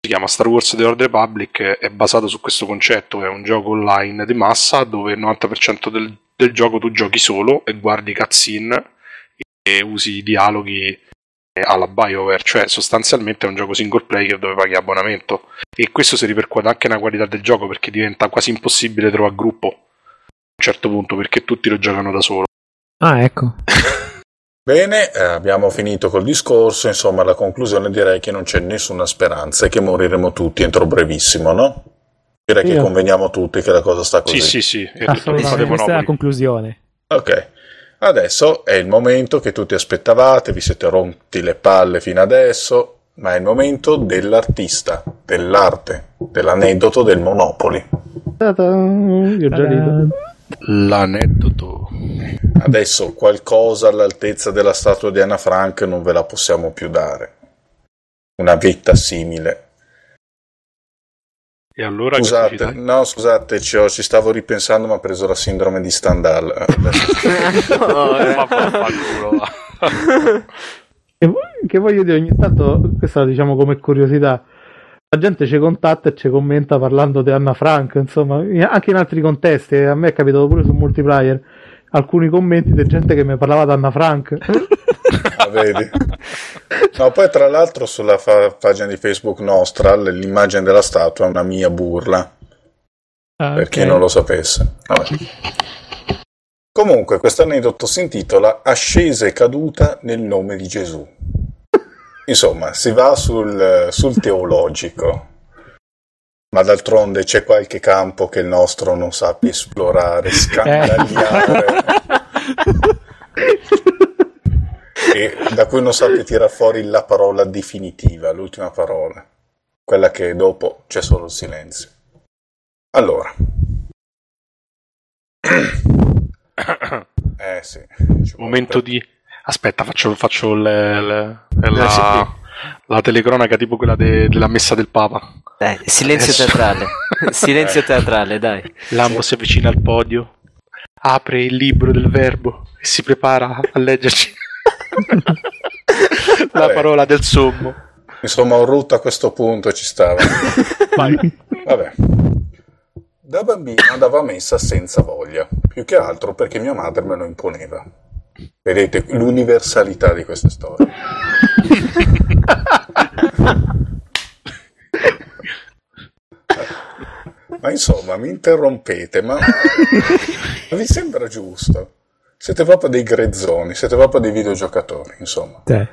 si chiama Star Wars The Old Republic, è basato su questo concetto. È un gioco online di massa dove il 90% del, del gioco tu giochi solo e guardi cutscene e usi i dialoghi eh, alla BioWare, cioè sostanzialmente è un gioco single player dove paghi abbonamento e questo si ripercuote anche nella qualità del gioco perché diventa quasi impossibile trovare gruppo a un certo punto perché tutti lo giocano da solo. Ah, ecco. Bene, eh, abbiamo finito col discorso, insomma, alla conclusione direi che non c'è nessuna speranza e che moriremo tutti entro brevissimo, no? Direi che Io- conveniamo tutti che la cosa sta così. Sì, sì, sì, è Assolutamente. Questa è la conclusione. Ok, adesso è il momento che tutti aspettavate, vi siete rotti le palle fino adesso, ma è il momento dell'artista, dell'arte, dell'aneddoto del Monopoli. L'aneddoto. Adesso qualcosa all'altezza della statua di Anna Frank non ve la possiamo più dare. Una vetta simile. E allora Scusate, no, scusate, ci, ho- ci stavo ripensando, ma ho preso la sindrome di Stendhal. Eh, No, eh. Ma. Che, che voglio dire, ogni tanto, questa diciamo come curiosità, la gente ci contatta e ci commenta parlando di Anna Frank, insomma, in- anche in altri contesti, a me è capitato pure su multiplayer, alcuni commenti di gente che mi parlava di Anna Frank. Ah, vedi? No, poi tra l'altro sulla fa- pagina di Facebook nostra l'immagine della statua è una mia burla, Ah, per ok. chi non lo sapesse. Vabbè. Comunque, questo aneddoto si intitola Ascesa e caduta nel nome di Gesù. Insomma, si va sul, sul teologico. Ma d'altronde c'è qualche campo che il nostro non sappia esplorare, scandagliare. e da cui non sappia tirare fuori la parola definitiva, l'ultima parola, quella che dopo c'è solo il silenzio. Allora, eh sì, Momento di... Aspetta, faccio, faccio le- le- la, Ah, sì, la telecronaca tipo quella de- della messa del Papa. Dai, silenzio Adesso- teatrale. Silenzio teatrale, dai. Lambo si avvicina al podio, apre il libro del verbo e si prepara a leggerci la Vabbè. parola del sommo. Insomma, un rutto a questo punto ci stava. Vai. Vabbè. Da bambino andavo a messa senza voglia, più che altro perché mia madre me lo imponeva. Vedete l'universalità di queste storie. Ma insomma, mi interrompete, ma, ma vi sembra giusto? Siete proprio dei grezzoni, siete proprio dei videogiocatori, insomma. Te.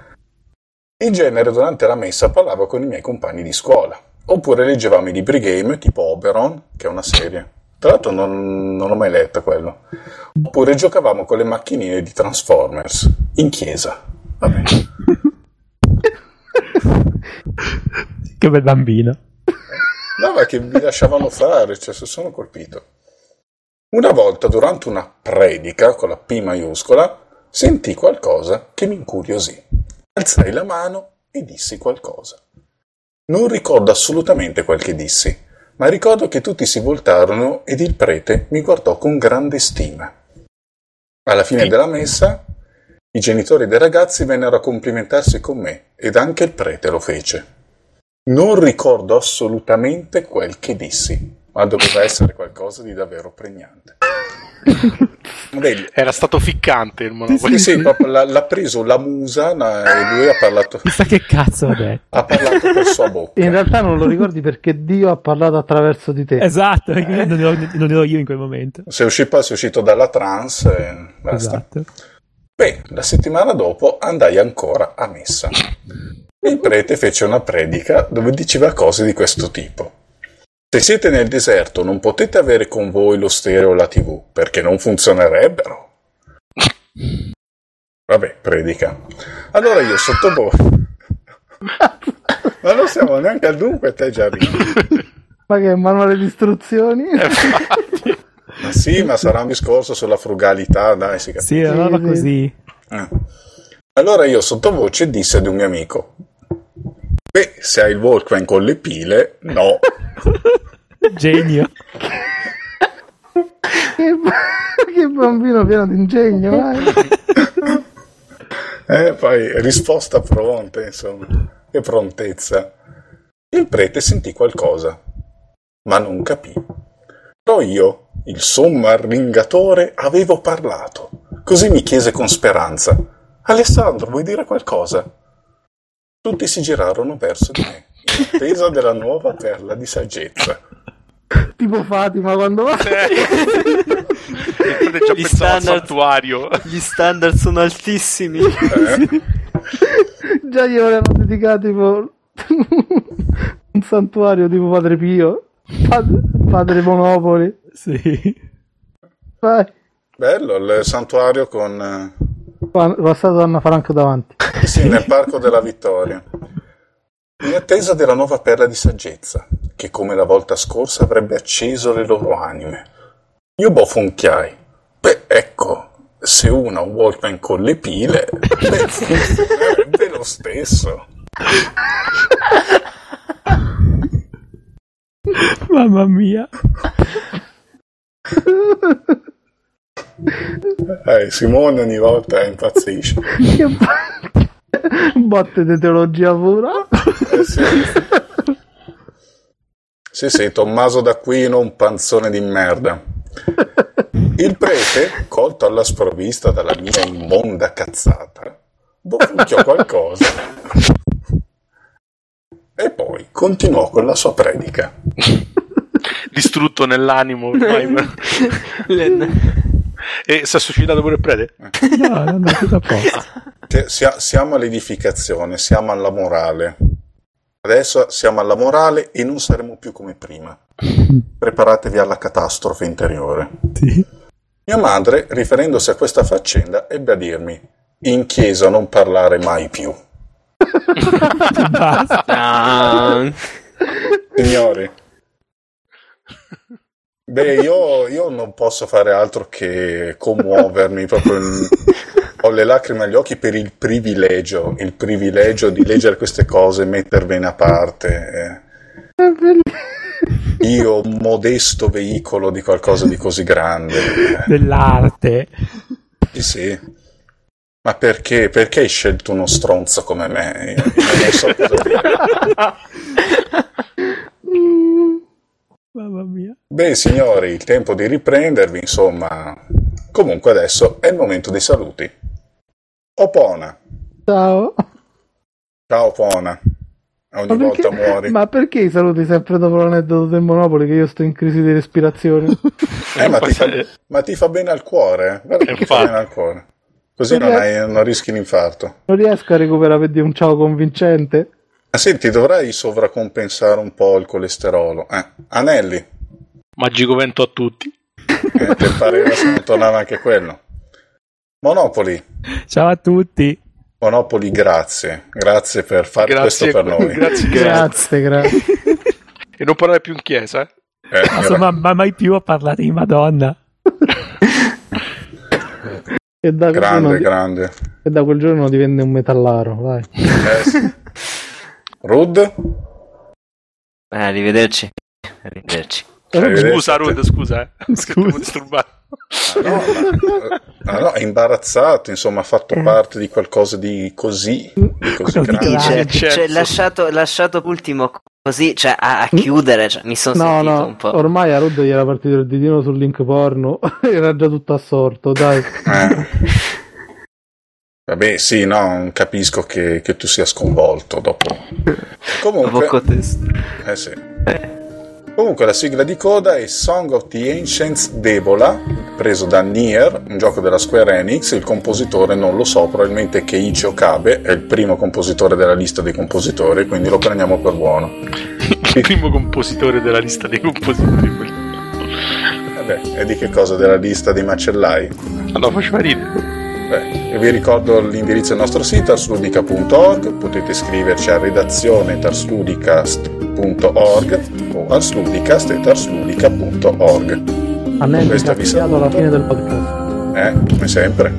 In genere durante la messa parlavo con i miei compagni di scuola, oppure leggevamo i libri game tipo Oberon, che è una serie. Tra l'altro non, non l'ho mai letto quello. Oppure giocavamo con le macchinine di Transformers, in chiesa. Vabbè. Che bel bambino. No, ma che mi lasciavano fare, cioè sono colpito. Una volta durante una predica con la P maiuscola sentì qualcosa che mi incuriosì. Alzai la mano e dissi qualcosa. Non ricordo assolutamente quel che dissi, ma ricordo che tutti si voltarono ed il prete mi guardò con grande stima. Alla fine della messa, i genitori dei ragazzi vennero a complimentarsi con me ed anche il prete lo fece. Non ricordo assolutamente quel che dissi, ma doveva essere qualcosa di davvero pregnante. Era stato ficcante il sì, Monopoly. sì, proprio l'ha, l'ha preso la musa e lui ha parlato, Chissà che cazzo ha detto. ha parlato per sua bocca. In realtà non lo ricordi perché Dio ha parlato attraverso di te. Esatto, non ero, non ero io in quel momento. Sei uscito, sei uscito dalla trance e basta. Esatto. Beh, la settimana dopo andai ancora a messa. Il prete fece una predica dove diceva cose di questo tipo. Se siete nel deserto non potete avere con voi lo stereo o la tv, perché non funzionerebbero. Vabbè, predica. Allora io sottovoce... Ma non siamo neanche al dunque, te già ridi. Ma che manuale di istruzioni? Ma sì, ma sarà un discorso sulla frugalità, dai, si capisce. Sì, sì. così. Eh. Allora io sottovoce disse ad un mio amico: Beh, se hai il Walkman con le pile, no. Genio. che, che bambino pieno di ingegno, vai. Eh, poi risposta pronta, insomma. Che prontezza. Il prete sentì qualcosa, ma non capì. Però io, il sommo arringatore, avevo parlato. Così mi chiese con speranza: Alessandro, vuoi dire qualcosa? Tutti si girarono verso di me, in attesa della nuova perla di saggezza. Tipo Fatima quando va. Già Gli standard- santuario. Gli standard sono altissimi. Eh? Già gli avevano dedicato tipo un santuario tipo Padre Pio, Padre, Padre Monopoli. Sì. Vai, Bello il santuario con... eh, Pa- passato Anna Franco davanti. Sì, nel Parco della Vittoria. In attesa della nuova perla di saggezza, che come la volta scorsa avrebbe acceso le loro anime. Io bofonchiai. Beh, ecco, se uno ha un Walkman con le pile, beh, funzionerebbe lo stesso. Mamma mia. Eh, Simone ogni volta impazzisce. Che bo- botte di teologia pura. Eh, sì. sì, sì, Tommaso d'Aquino, un panzone di merda. Il prete, colto alla sprovvista dalla mia immonda cazzata, bofonchiò qualcosa e poi continuò con la sua predica. Distrutto nell'animo ormai. e si è suicidato pure il prete? No, no, no, tutto a posto. Siamo all'edificazione, siamo alla morale. Adesso siamo alla morale e non saremo più come prima. Preparatevi alla catastrofe interiore. Sì. Mia madre, riferendosi a questa faccenda, ebbe a dirmi: In chiesa non parlare mai più. Basta. Signori, beh, io, io non posso fare altro che commuovermi proprio. in- Ho le lacrime agli occhi per il privilegio, il privilegio di leggere queste cose, mettervene a parte. Eh. Io, modesto veicolo di qualcosa di così grande. Dell'arte. Sì, sì. Ma perché? Perché hai scelto uno stronzo come me? Io non so cosa dire. Mamma mia. Beh, signori, il tempo di riprendervi, insomma. Comunque adesso è il momento dei saluti. Opona. Ciao. Ciao Opona. Ogni Ma volta perché, muori. ma perché i saluti sempre dopo l'aneddoto del Monopoli che io sto in crisi di respirazione? Eh, ma, ti fa, ma ti fa bene al cuore. eh. Guarda che ti fa bene al cuore. Così non, hai- non rischi l'infarto. Non riesco a recuperare per dire un ciao convincente. Ma senti, dovrai sovracompensare un po' il colesterolo. Eh, Anelli. Magico vento a tutti. Eh, te pareva se non tornava anche quello. Monopoli. Ciao a tutti. Monopoli, grazie. Grazie per fare Grazie, questo per noi. grazie, grazie. Grazie, grazie. E non parlare più in chiesa, eh? Eh, Insomma, ma mai più a parlare di Madonna. E da, quel grande, giorno, grande. e da quel giorno divenne un metallaro, vai. Eh, sì. Rud? eh, arrivederci. Arrivederci. Arrivederci Scusa. Rud, scusa, eh. Scusa. Disturbato. No, ma- ah, no, è imbarazzato, insomma, ha fatto parte di qualcosa di così, di così di grande. Dice, certo. cioè, lasciato, lasciato ultimo così, cioè, a, a chiudere, cioè, mi sono No, sentito no, un po'. ormai a Rod gli era partito il ditino sul link porno, era già tutto assorto, dai. Eh. Vabbè, sì, no, capisco che, che tu sia sconvolto dopo. Comunque, testo. eh sì. Comunque la sigla di coda è Song of the Ancients Debola, preso da Nier, un gioco della Square Enix, il compositore non lo so, probabilmente Keiichi Okabe, è il primo compositore della lista dei compositori, quindi lo prendiamo per buono. Il primo compositore della lista dei compositori. Vabbè, e di che cosa della lista dei macellai? Allora faceva ridere. Beh, vi ricordo l'indirizzo del nostro sito arsludica.org, potete scriverci a redazione tarsludicast.org o arsludicast.arsludica.org. A me è Questo vi incazziato alla saluto. fine del podcast. Eh, come sempre.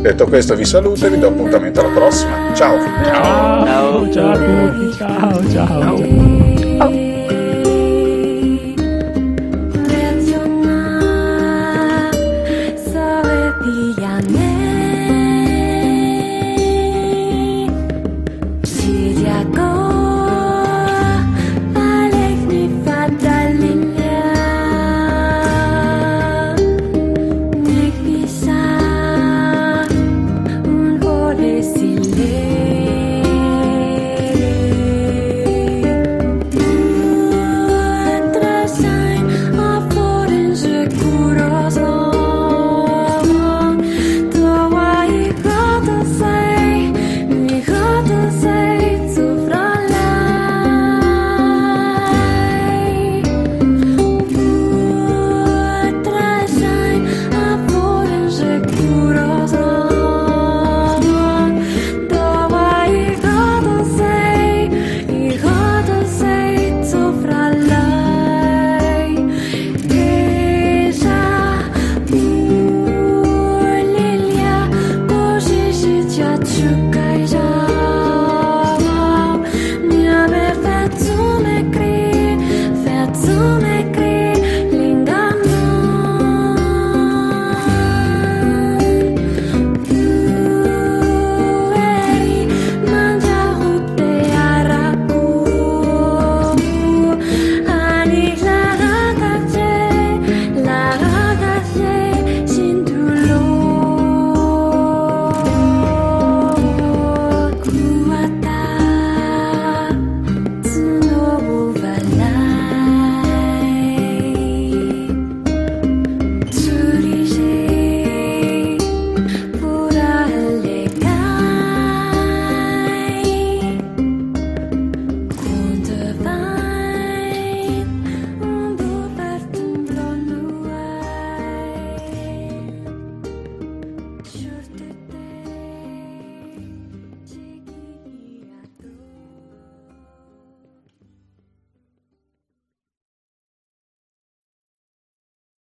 Detto questo vi saluto e vi do appuntamento alla prossima. Ciao! Ciao, ciao a tutti, ciao, ciao. ciao.